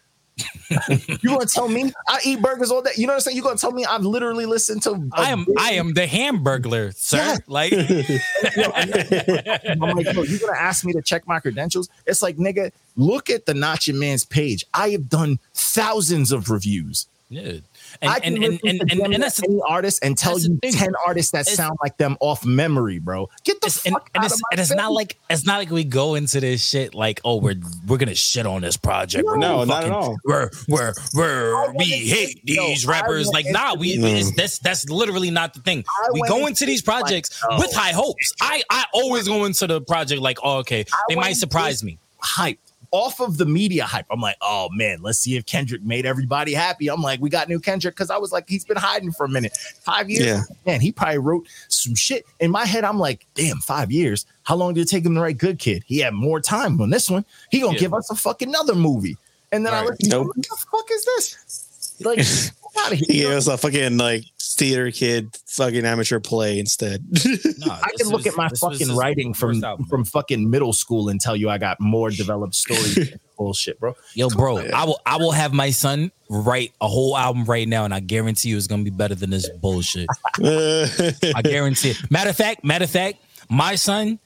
you gonna tell me I eat burgers all day? You know what I'm saying? You gonna tell me I've literally listened to I am I am the Hamburglar, sir. Yeah. Like I'm like, bro, you gonna ask me to check my credentials? It's like, nigga, look at the Nacho Man's page. I have done thousands of reviews. yeah. I And can and and, listen and, to and, them and that's any artist and tell you thing. ten artists that It's- sound like them off memory, bro. Get the it's, fuck and out it's, of my and it's not like it's not like we go into this shit like oh we're we're gonna shit on this project. We're No, gonna not at all. we're we're we're we hate into- yo, these I rappers. like nah we the- it's, mm. that's that's literally not the thing. I we go into into these this like, projects oh. with high hopes. I I always go into the project like oh okay they might surprise me. hype off of the media hype. I'm like, oh man, let's see if Kendrick made everybody happy. I'm like, we got new Kendrick because I was like, he's been hiding for a minute, five years. Yeah. Man, he probably wrote some shit in my head. I'm like, damn, five years. How long did it take him to write Good Kid? He had more time on this one. He gonna Yeah. give us a fucking another movie. And then I Right. looked, nope. Nope. what the fuck is this? Like, get out of He here. gave us a fucking like theater kid fucking amateur play instead. Nah, I this can look was- at my fucking writing from album. from fucking middle school and tell you I got more developed story Bullshit, bro. Yo, bro, I will I will have my son write a whole album right now, and I guarantee you it's gonna be better than this bullshit. I guarantee it. Matter of fact, matter of fact, my son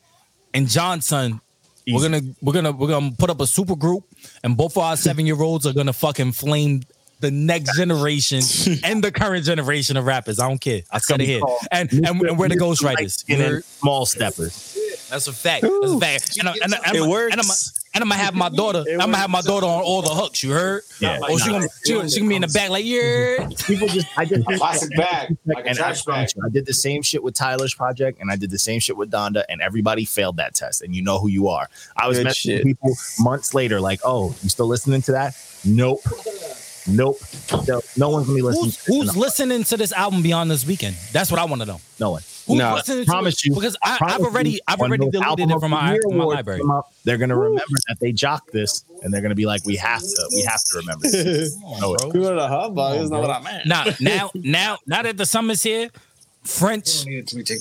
and John's son, we're gonna we're gonna we're gonna put up a super group, and both of our seven year olds are gonna fucking flame the next generation and the current generation of rappers. I don't care. I said it here. And and, and we're the ghostwriters. You and heard? small steppers. That's a fact. That's a fact. And, I, and, I- and, It I'm- works. And I'm, and I'm gonna have my daughter. I'm gonna have my daughter on all the hooks. You heard? Yeah. Oh, she gonna she, she gonna be in the back like yeah. People just I just Plastic bag, like and I, bag. promise you, I did the same shit with Tyler's project and I did the same shit with Donda and everybody failed that test and you know who you are. I was Good messaging shit. people months later like, "Oh, you still listening to that?" Nope. Nope. No, no one's gonna be listening. Who's to who's listening to this album beyond this weekend? That's what I want to know. No one. Who's No, listening to promise it? you, because I, Promise I've already I've already those deleted it of from my, from my library. up, they're gonna remember that they jocked this and they're gonna be like, "We have to, we have to remember." This. No, You wanted a humbug. That's not what I meant. Now, now, now, now that the summer's here, French,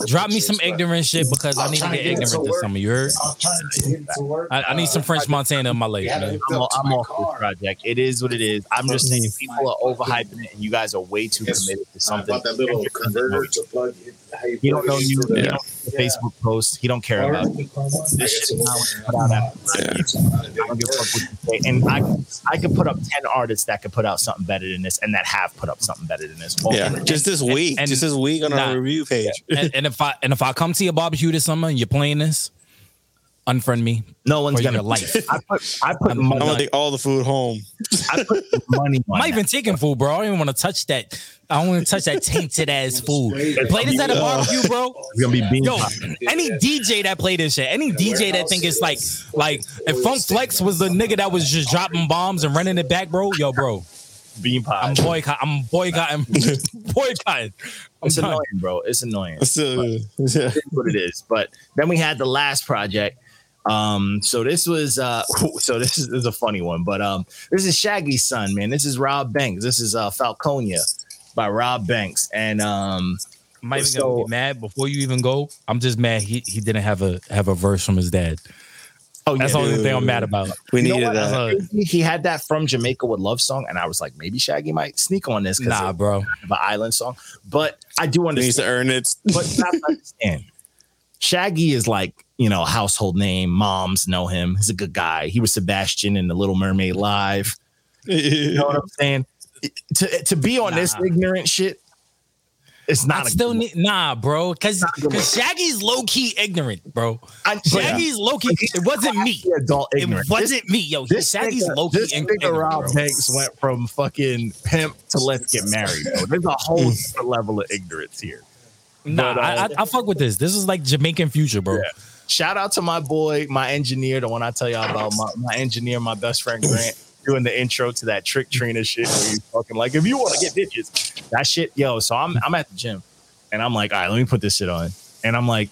drop me some ignorant shit because I need to get ignorant this summer. You heard? I'm to get to work. I, I need some French Montana in my life, Yeah, man. I'm, I'm off this project. It is what it is. I'm just saying people are overhyping it, and you guys are way too Yes. committed to I something. bought that little converter to plug in. How He don't know plug it you. into He don't see the Facebook post. He don't care about it. This shit is not what you put out after five. I don't give a fuck what you say. And I, I could put up ten artists that could put out something better than this, and that have put up something better than this. All Yeah, of it. just this and- week, and- just this week on Nah. our review page. And, and if I and if I come to your barbecue this summer and you're playing this, unfriend me. no one's gonna. your life. I put, I put I'm- I'm gonna take all the food home. I put money on I'm not even taking food, bro. I don't even want to touch that. I don't want to touch that tainted ass food. Play this at a barbecue, bro. It's gonna be bean Yo, any DJ that play this shit, any DJ that think it's like, like if Funk Flex was the nigga that was just dropping bombs and running it back, bro, yo, bro, bean pie. I'm boycott, I'm boycotting, boycotting. I'm It's done. annoying, bro. It's annoying. So, yeah. is what it is. But then we had the last project. Um, so this was uh so this is, this is a funny one, but um this is Shaggy's son, man. This is Robb Bank$. This is uh Falconia by Robb Bank$. And um I'm not even So- gonna be mad before you even go. I'm just mad he, he didn't have a have a verse from his dad. Oh, That's the yeah. only thing I'm mad about. We You needed that. Uh, He had that from Jamaica with Love Song, and I was like, maybe Shaggy might sneak on this because nah, it's bro. an island song. But I do understand. He needs to earn it. but you have to understand, Shaggy is like you know household name. Moms know him. He's a good guy. He was Sebastian in The Little Mermaid Live. You know what I'm saying? To to be on this ignorant shit, it's not. a still need nah, bro. Cause, Not a good cause Shaggy's low key ignorant, bro. I, Shaggy's low key. It wasn't me. adult ignorant. It wasn't me, yo. This Shaggy's nigga, low key this ignorant. nigga Rob bro. Went from fucking pimp to let's get married. Bro. There's a whole level of ignorance here. Nah, But, uh, I, I, I fuck with this. This is like Jamaican future, bro. Yeah. Shout out to my boy, my engineer, the one I tell y'all about, my, my engineer, my best friend Grant, doing the intro to that trick Trina shit where he's talking like, if you want to get bitches, that shit, yo. So I'm I'm at the gym and I'm like, all right, let me put this shit on. And I'm like,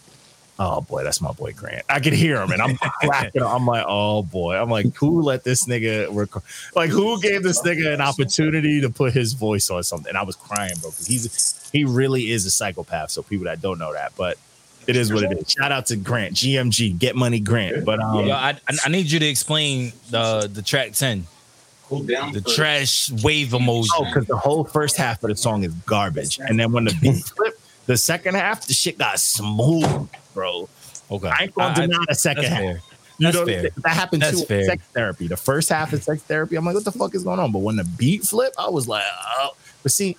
oh boy, that's my boy Grant. I could hear him and I'm cracking. I'm like, oh boy. I'm like, who let this nigga record? Like, who gave this nigga an opportunity to put his voice on something? And I was crying, bro, because he's he really is a psychopath. So people that don't know that, but it is what it is. Shout out to Grant, GMG, Get Money Grant. But um, Yo, I, I- I need you to explain the the track ten, Cool down. the first. trash wave emoji. oh, because the whole first half of the song is garbage, and then when the beat flip, the second half, the shit got smooth, bro. okay, I ain't gonna I- I- deny the second that's half. fair. You That's know, fair. That happened That's too fair. sex therapy. The first half of sex therapy, I'm like, what the fuck is going on? But when the beat flip, I was like, oh. But see,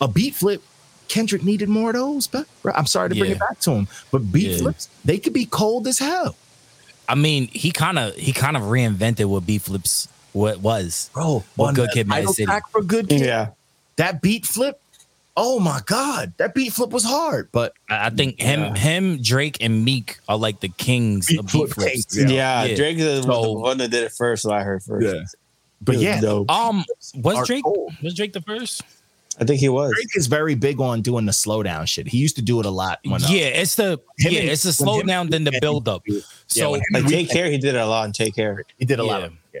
a beat flip, Kendrick needed more of those. But bro, I'm sorry to bring Yeah. it back to him, but beat Yeah. flips, they could be cold as hell, I mean, he kind of he kind of reinvented what B flips what was. bro. What Good Kid, Mad title City. track for good kid, Yeah. that beat flip. Oh my god, that beat flip was hard, but I I think him Yeah. him Drake and Meek are like the kings Beat of beat flip flips. kings, Yeah. Yeah. Drake is So- the one that did it first, so I heard first. Yeah. but yeah, dope. Um, was Drake cold. was Drake the first? I think he was. Drake is very big on doing the slowdown shit. He used to do it a lot. When, uh, yeah, it's the him yeah, and- it's the slowdown slow him- down then the yeah, build up. yeah, So Like Take Care, he did it a lot And Take Care. He did a lot Yeah. of yeah.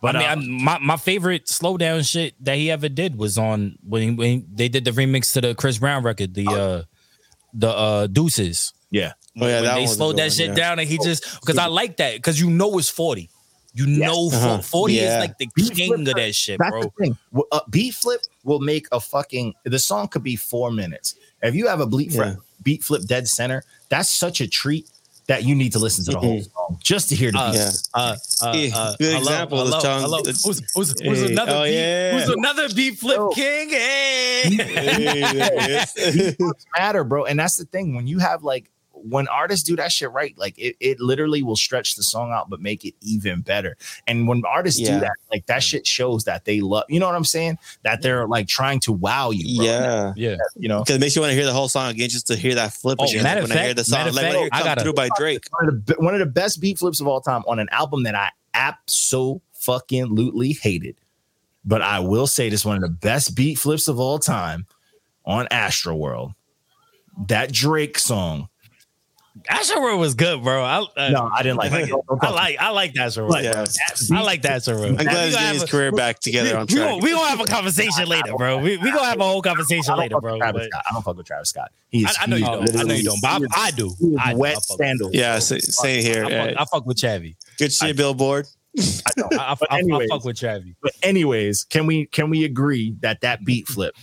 But But I mean, uh, I'm, my my favorite slowdown shit that he ever did was on when, he, when they did the remix to the Chris Brown record, the uh the uh Deuces. yeah, Oh, yeah, when they one was a slowed that one, shit yeah. down and he just because I like that because you know it's 40. You know Uh-huh. 40 Yeah. is like the Beat king flip of that shit, that's bro. the thing. Uh, beat flip will make a fucking. The song could be four minutes. If you have a beat flip, Yeah. beat flip dead center, that's such a treat that you need to listen to the whole song just to hear the Uh, beat. Yeah. Uh, uh, Yeah, good hello, example of the hello, song. hello. It's- Who's, who's, who's Hey, another oh, beat, yeah. who's another beat flip Yo. king? Hey. Beat flips matter, bro. And that's the thing. When you have like when artists do that shit right, like it, it literally will stretch the song out, but make it even better. And when artists do that, like that shit shows that they love. You know what I'm saying? That they're like trying to wow you. Bro. yeah. yeah. you know. Because it makes you want to hear the whole song again just to hear that flip Oh, again. matter when of I hear fact- the song, matter of like fact, I hear I gotta- Through by Drake. one of the one of the best beat flips of all time on an album that I absolutely hated. But I will say this one of the best beat flips of all time on Astro World. That Drake song. Astro World was good, bro. I, uh, No, I didn't like it. Don't- don't I like I like that Asher Yeah. I like that Astro World. I'm glad he's We gonna getting have his a- career back together on we track. gonna, we gonna have a conversation later, bro. We we gonna have a whole conversation later, bro. with Travis but- Scott. I don't fuck with Travis Scott. He's I, I know you don't. I know you don't. But I, I do. I, do. wet sandals. Yeah, sa- same here. I, Yeah. fuck, I fuck with Chavy. Good shit, Billboard. I know. I, I, But I, I fuck with Chavy. but anyways, can we can we agree that that beat flip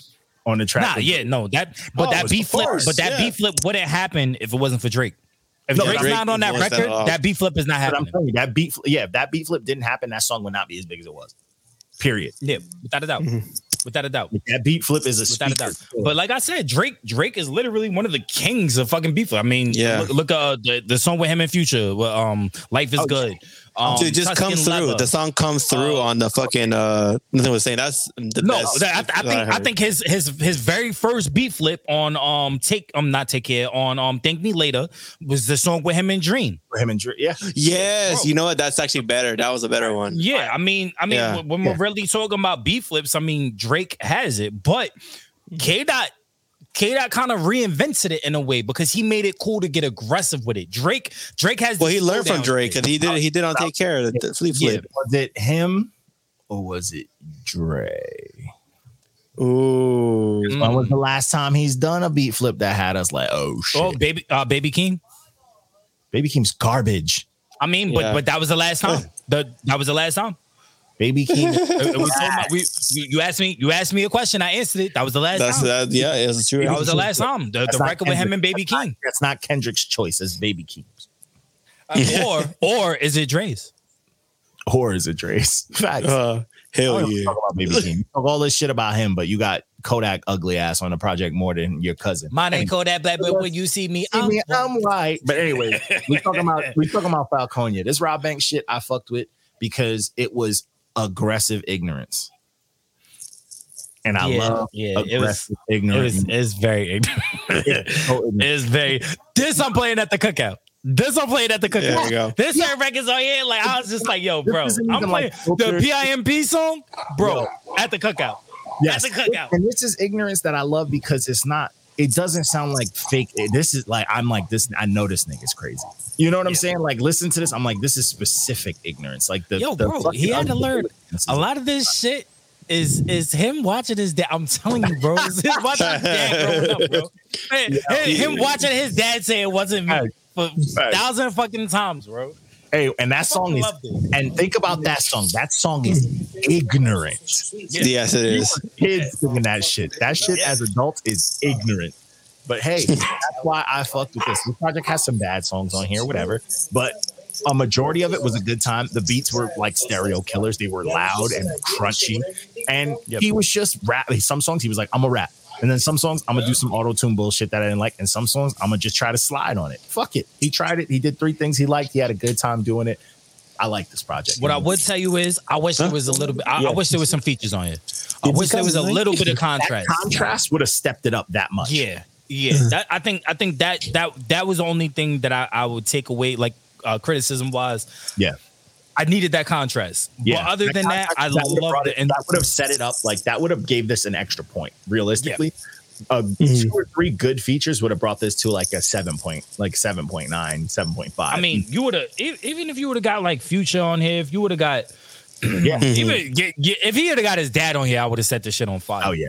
on the track? Nah, was- yeah, no, that but Oh, that of beat flip, course, but that yeah. beat flip wouldn't happen if it wasn't for Drake. If No, Drake's Drake not on that endorsed that record, that beat flip is not But I'm happening. telling you, that beat, fl- yeah, if that beat flip didn't happen, that song would not be as big as it was. Period. Yeah, without a doubt. Without a doubt. That beat flip is a Without a doubt. But like I said, Drake Drake is literally one of the kings of fucking beat flip. I mean, Yeah. look, look uh the, the song with him and Future, with, um, Life is Oh, Good. Um, Dude, it just Tuscan comes through. Leather. The song comes through Uh, on the fucking uh nothing was saying that's the No, best. that- I, I think I heard. think his his his very first beat flip on um take um not take care on um thank me later was the song with him and Dream. For him and Drake. Yeah. Yes, you know what? That's actually better. That was a better one. Yeah, I mean, I mean, Yeah. when- when we're really talking about beat flips, I mean Drake has it, but K dot K dot kind of reinvented it in a way because he made it cool to get aggressive with it. Drake Drake has Well, he learned from Drake shit. because he did he did on Take Care, the, the flip Yeah. flip. Was it him or was it Dre? Ooh. Mm. When was the last time he's done a beat flip that had us like, oh shit? Oh, baby, uh, baby Keem. Baby Keem's garbage. I mean, but Yeah. but that was the last time. The that was the last time. Baby Keem. It- it was we- you, you asked me. You asked me a question. I answered it. That was the last That's time. that. Yeah, it's true. that was the last time. The, the not record with him and Baby That's not- Keem. That's not Kendrick's choice. It's Baby Keem's. or or is it Dre's? Or is it Dre's? Facts. Uh, hell I yeah. talk about Baby Keem. You talk all this shit about him, but you got Kodak ugly ass on the project more than your cousin. My name Kodak Black, but when you see me, I I'm, mean, I'm white. But anyway, we talking about we talking about Falconia. This Rob Bank shit I fucked with because it was aggressive ignorance. And I Yeah, love yeah, it was- aggressive it ignorance. was it's very ignorant. It's so ignorant. it's very this I'm playing at the cookout. This I'm playing at the cookout. There go. This certain records on here, like I was just like, yo, bro, I'm playing like the. PIMP song, bro, at the cookout. Yes. At the cookout. And this is ignorance that I love because it's not, it doesn't sound like fake. Eh, this is like, I'm like, this, I know this nigga's crazy. You know what I'm Yeah. saying? Like, listen to this. I'm like, this is specific ignorance. Like, the, Yo, the bro, he had to learn A lot of this shit is is him watching his dad. I'm telling you, bro. It's him watching his dad growing up, bro. Him, him watching his dad say it wasn't me for thousand fucking times, bro. Hey, and that song is, it. and think about that song. That song is ignorant. Yes, it is. Kids singing that shit. That shit as adults is ignorant. But hey, that's why I fucked with this. This project has some bad songs on here, whatever. But a majority of it was a good time. The beats were like stereo killers. They were loud and crunchy. And Yep. he was just rap. Some songs he was like, I'm a rap. And then some songs I'm gonna do some auto tune bullshit that I didn't like. And some songs I'm gonna just try to slide on it. Fuck it. He tried it. He did three things he liked. He had a good time doing it. I like this project. What I would tell you is, I wish there was a little bit. I, I wish there was some features on it. I wish there was a little bit of that contrast. contrast would have stepped it up that much. Yeah, yeah. That I think I think that that that was the only thing that I, I would take away, like uh, criticism wise. Yeah. I needed that contrast. Yeah. But other than that, I would've loved it. And that would have set it up like that would have gave this an extra point. Realistically, uh, Mm-hmm. two or three good features would have brought this to like a seven point, like 7.9, 7.5. I mean, you would have even if you would have got like Future on here, if you would have got yeah. even get, get, if he would have got his dad on here, I would have set the shit on fire. Oh yeah.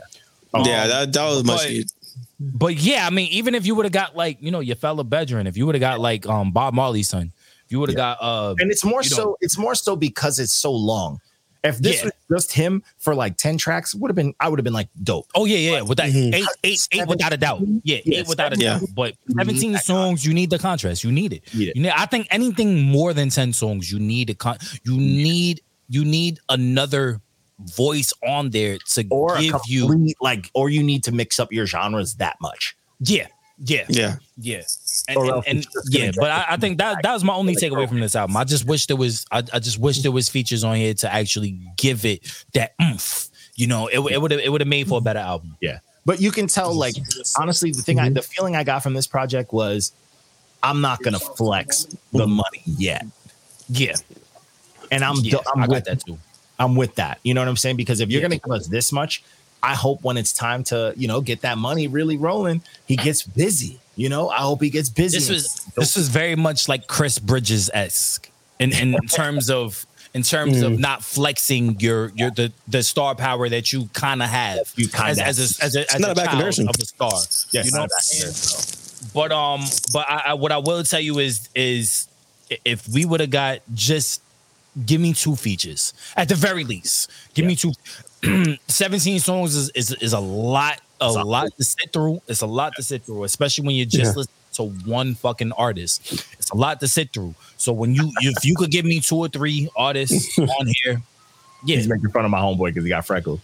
Oh, yeah, that, that was much. but- But yeah, I mean, even if you would have got like you know your fellow bedroom, if you would have got like um Bob Marley's son, if you would have got uh And it's more so. know. It's more so because it's so long. If this Yeah. was just him for like ten tracks, would have been. I would have been like dope. Oh yeah, yeah, with that Mhm. eight, eight, eight, without a doubt. Yeah, Yeah, eight without a yeah. doubt. But need seventeen that songs, you need the contrast. You need it. It. You need. I think anything more than ten songs, you need a con. You need you need another voice on there to Or give you. like, or you need to mix up your genres that much. Yeah, yeah, Yeah. yeah. And, and, and- it's just gonna yeah, but I, I think that that was my only takeaway from this album. I just wish there was. I, I just wish there was features on here to actually give it that oomph. You know, it it would have it would have made for a better album. Yeah. But you can tell, like, honestly, the thing I mm-hmm. the feeling I got from this project was I'm not gonna flex the money yet. Yeah, And I'm yeah, I'm I with that too. I'm with that. You know what I'm saying? Because if you're Yeah. gonna give us this much, I hope when it's time to, you know, get that money really rolling, he gets busy. You know, I hope he gets busy. this was this was very much like Chris Bridges esque in, in terms of in terms of not flexing your your the, the star power that you kind of have You kinda as, as a as a, as not a a bad child comparison. of a star. Yes, you know what I'm saying? But um, but I, I what I will tell you is is if we would have got just give me two features at the very least. Give me two. 17 songs is, is is a lot a It's a lot to sit through. It's a lot to sit through, especially when you just Yeah. listen to one fucking artist. It's a lot to sit through. So when you if you could give me two or three artists on here, yeah. He's making fun of my homeboy because he got freckles.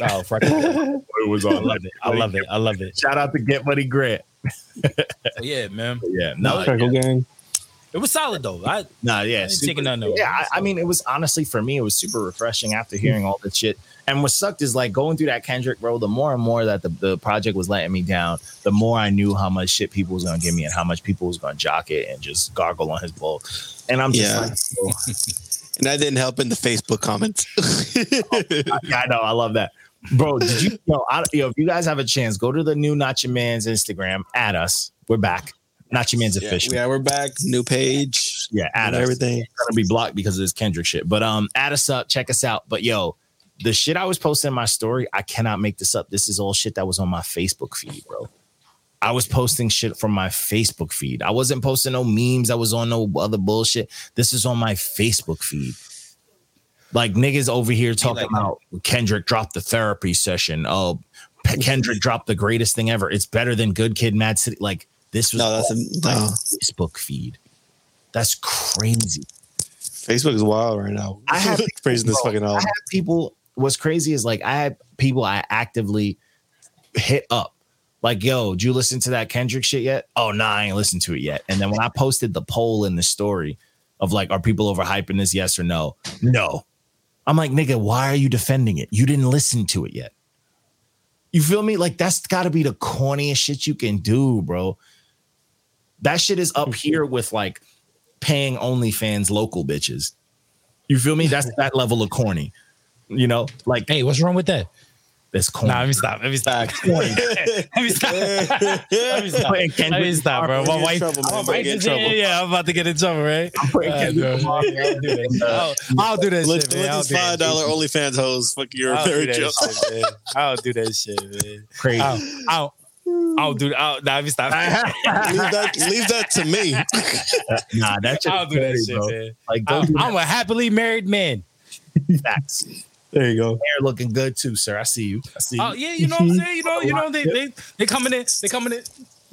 Oh, fuck it. It was I love it. I love it. I love it. Shout out to Get Money Grant. So, yeah, man. Yeah, no, Freckle gang. It was solid though. I no, yeah, ain't super- taking nothing away. yeah. I, I mean, it was honestly for me, it was super refreshing after hmm. hearing all that shit. And what sucked is like going through that Kendrick road. The more and more that the, the project was letting me down, the more I knew how much shit people was gonna give me and how much people was gonna jock it and just gargle on his bowl. And I'm just Yeah. like, oh, And that didn't help in the Facebook comments. I, I know, I love that, bro. Did you yo, I, yo? If you guys have a chance, go to the new Not Your Man's Instagram. Add us. We're back. Not Your Man's yeah, official. yeah, we're back. New page. Yeah, add us. everything. gonna be blocked because of this Kendrick shit. But um, add us up, check us out. But yo, the shit I was posting in my story, I cannot make this up. This is all shit that was on my Facebook feed, bro. I was posting shit from my Facebook feed. I wasn't posting no memes. I was on no other bullshit. This is on my Facebook feed. Like niggas over here talking like about Kendrick dropped the therapy session. Oh, Kendrick dropped the greatest thing ever. It's better than Good Kid, Mad City. Like this was No, that's a, my no. Facebook feed. That's crazy. Facebook is wild right now. I have- praising this fucking I album. people. What's crazy is like I had people I actively hit up. Like, yo, did you listen to that Kendrick shit yet? Oh, nah, I ain't listened to it yet. And then when I posted the poll in the story of like, are people overhyping this? Yes or no? No. I'm like, nigga, why are you defending it? You didn't listen to it yet. You feel me? Like, that's got to be the corniest shit you can do, bro. That shit is up mm-hmm. here with like paying OnlyFans local bitches. You feel me? That's that level of corny. You know, like Hey, what's wrong with that? that's corny. Nah, let me stop. Let me stop. let me stop. Let me stop. Let me stop, bro. My wife. trouble, man. my Don't wife get in is- trouble. yeah, yeah, I'm about to get in trouble, right? I'm putting uh, Kendrick Lamar. I'll do that. I'll, I'll do that Look, shit, look man. I'll these five dollar shit. OnlyFans hoes. Fuck your I'll do very that joke. shit, man. I'll do that shit, man. crazy. I'll, I'll, I'll do. I'll, nah, let me stop. leave that, leave that to me. nah, that shit I'll do that crazy, shit, bro. man. Like, I'm, I'm a happily married man. Facts. There you go. Hair looking good too, sir. I see you. I see you. Oh yeah, you know what I'm saying. You know, you know they they they coming in. They coming in.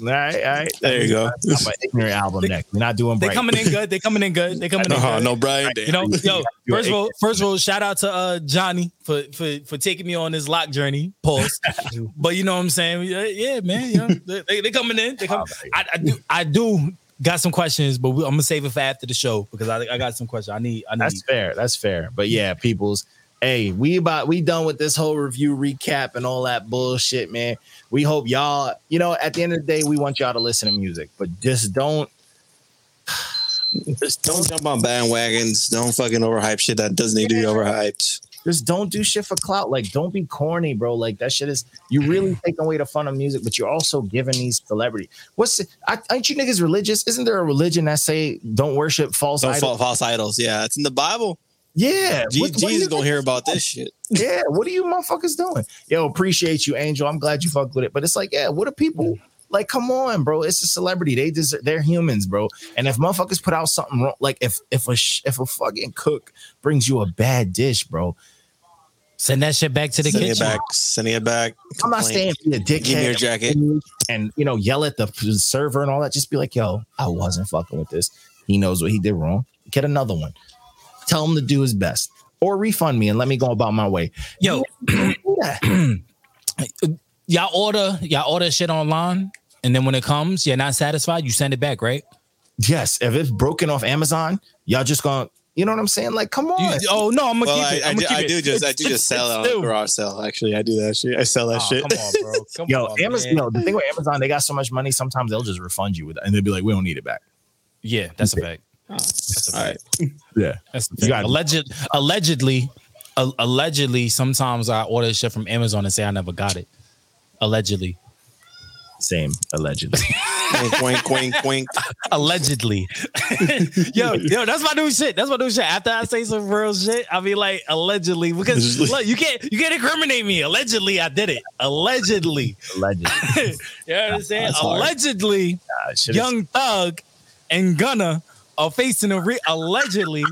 All right, all right. There you go. I'm an ignorant album next. We're not doing They coming in good. They coming in good. They coming in Uh-huh, good. no, Brian. You know, yo, first of all, first of all, shout out to uh Johnny for for for taking me on this lock journey. Pause. but you know what I'm saying? Yeah, yeah man. You know, they, they, they coming in. They come. I, I do. I do got some questions, but we, I'm gonna save it for after the show because I I got some questions. I need. I need. That's fair. That's fair. But yeah, people's. Hey, we about we done with this whole review recap and all that bullshit, man. We hope y'all, you know, at the end of the day, we want y'all to listen to music, but just don't just Don't jump on bandwagons. Don't fucking overhype shit that doesn't need to be overhyped. just don't do shit for clout. Like, don't be corny, bro. Like that shit is you really mm. taking away the fun of music, but you're also giving these celebrities. What's the, I, ain't you niggas religious? Isn't there a religion that say don't worship false Don't idols? false idols. Yeah, it's in the Bible. Yeah, Je- what- what do Jesus you gonna hear about this shit. Yeah, what are you motherfuckers doing? Yo, appreciate you, Angel. I'm glad you fucked with it. But it's like, yeah, what are people like? Come on, bro. It's a celebrity. They deserve. They're humans, bro. And if motherfuckers put out something wrong, like if if a sh- if a fucking cook brings you a bad dish, bro, Send that shit back to the Sending it kitchen. back. Sending it back. I'm not Complain. saying be a dickhead. Give me your jacket. and you know yell at the server and all that. Just be like, yo, I wasn't fucking with this. He knows what he did wrong. Get another one. Tell him to do his best, or refund me and let me go about my way. Yo, y'all order y'all order shit online, and then when it comes, you're not satisfied. You send it back, right? Yes, if it's broken off Amazon, y'all just gonna, you know what I'm saying? Like, come on. You- oh no, I'm gonna Well, keep I, it. I, I'm do, gonna I keep do it. just I do just sell it it's on garage sale. Actually, I do that shit. I sell that Oh, shit. Come on, bro. Come Yo, on, Amazon. man. Yo, the thing with Amazon, they got so much money. Sometimes they'll just refund you with it, and they'll be like, "We don't need it back." Yeah, that's a fact. That's a right. Yeah, That's the You thing. got. Alleged, allegedly, a- allegedly, sometimes I order shit from Amazon and say I never got it. Allegedly, same allegedly. wink, wink, wink, wink. allegedly. yo, yo, that's my new shit. That's my new shit. After I say some real shit, I'll be like allegedly because look, you can't you can't incriminate me. Allegedly, I did it. Allegedly, allegedly. you know what I'm saying? That's. Allegedly, Nah, Young Thug and Gunna are facing a re- allegedly.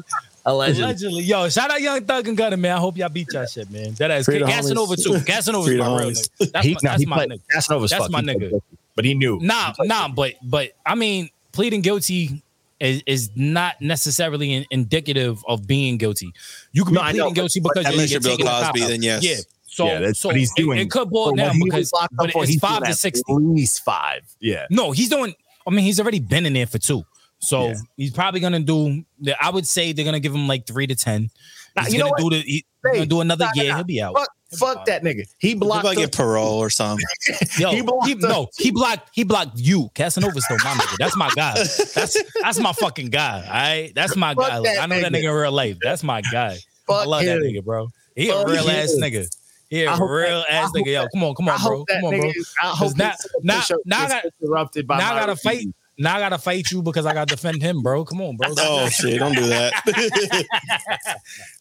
allegedly. Allegedly, yo, shout out Young Thug and Gunna, man. I hope y'all beat y'all shit, man. That ass Free Casanova too. Casanova's Free my real nigga. That's He, my, nah, that's my played, nigga. Casanova's That's fuck. my He nigga. but he knew. Nah, nah, but but I mean, pleading guilty is, is not necessarily in, indicative of being guilty. You could No, be pleading know, guilty but because you're, you're Bill taking a cop Cosby, out. then yes. Yeah. So, Yeah, that's so what he's doing. It, could boil But down what he was because but it's he's five doing to at least five. Yeah, No, he's doing. I mean, he's already been in there for two. So Yeah. he's probably gonna do. I would say they're gonna give him like three to ten. Nah, He's you know gonna do the. He, Hey, gonna do another nah, nah, year. nah. He'll be out. fuck, fuck that nigga. He blocked. I the- get parole or something. Yo, He he blocked us. no, he blocked. He blocked you. Casanova's still my nigga. That's my guy. That's that's my fucking guy. All right, that's my Fuck guy. Like, I know that nigga. nigga in real life. That's my guy. I Fuck love that nigga, bro. He a Fuck real ass nigga. He I a real that- ass hope nigga. Yo, come on, come I on, bro. hope that Come on, bro. nigga. I hope now- his now- show now I gets got- interrupted by Now I my gotta fight. Review. Now I gotta fight you because I gotta defend him, bro. Come on, bro. Oh shit! Don't do that.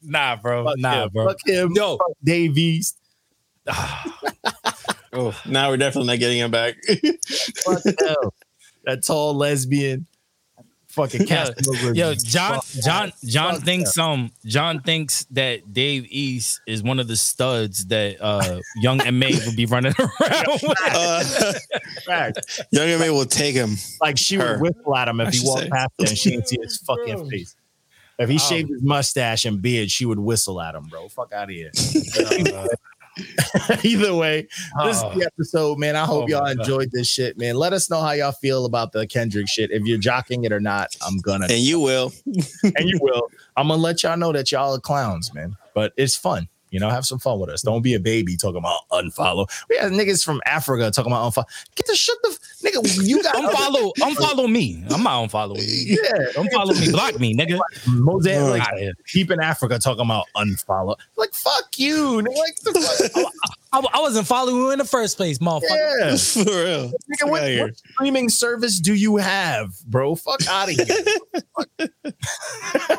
Nah, bro. Fuck Nah, him. bro. Fuck him. Yo. Fuck Davies. Oh, now we're definitely not getting him back. What hell? That tall lesbian. Fucking Casanova. Yo, John, John, John Fuck thinks um, John thinks that Dave East is one of the studs that uh, Young M.A would be running around with. uh, Fact. Young M.A will take him. Like she Her. would whistle at him if I he walked say. past her and she didn't see his fucking face. If he shaved his mustache and beard, she would whistle at him, bro. Fuck out of here. Either way, this is the oh. episode, man. I hope Oh, y'all my God. enjoyed this shit, man. Let us know how y'all feel about the Kendrick shit. If you're jocking it or not, I'm gonna And you will. and you will. I'm gonna let y'all know that y'all are clowns, man. But it's fun. You know, have some fun with us. Don't be a baby talking about unfollow. We have niggas from Africa talking about unfollow. Get the shut the f- nigga. You got Unfollow, unfollow me. I'm not unfollowing you. Yeah, Unfollow me. Block me, nigga. Mosaic like Outta deep in Africa talking about unfollow. Like fuck you. Nigga, Like the fuck? I, I wasn't following you in the first place, motherfucker. yeah. For real. Nigga, what, what streaming service do you have, bro? Fuck out of here.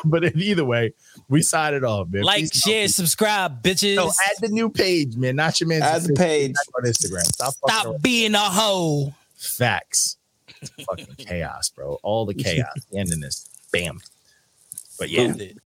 But in either way, we sign it off, man. Like, Peace out. share, subscribe, bitches. So add the new page, man. Not your man. Add the page. on Instagram. Stop. Stop being a hoe. Facts. Fucking chaos, bro. All the chaos. The end in this. Bam. But yeah. Fuck it.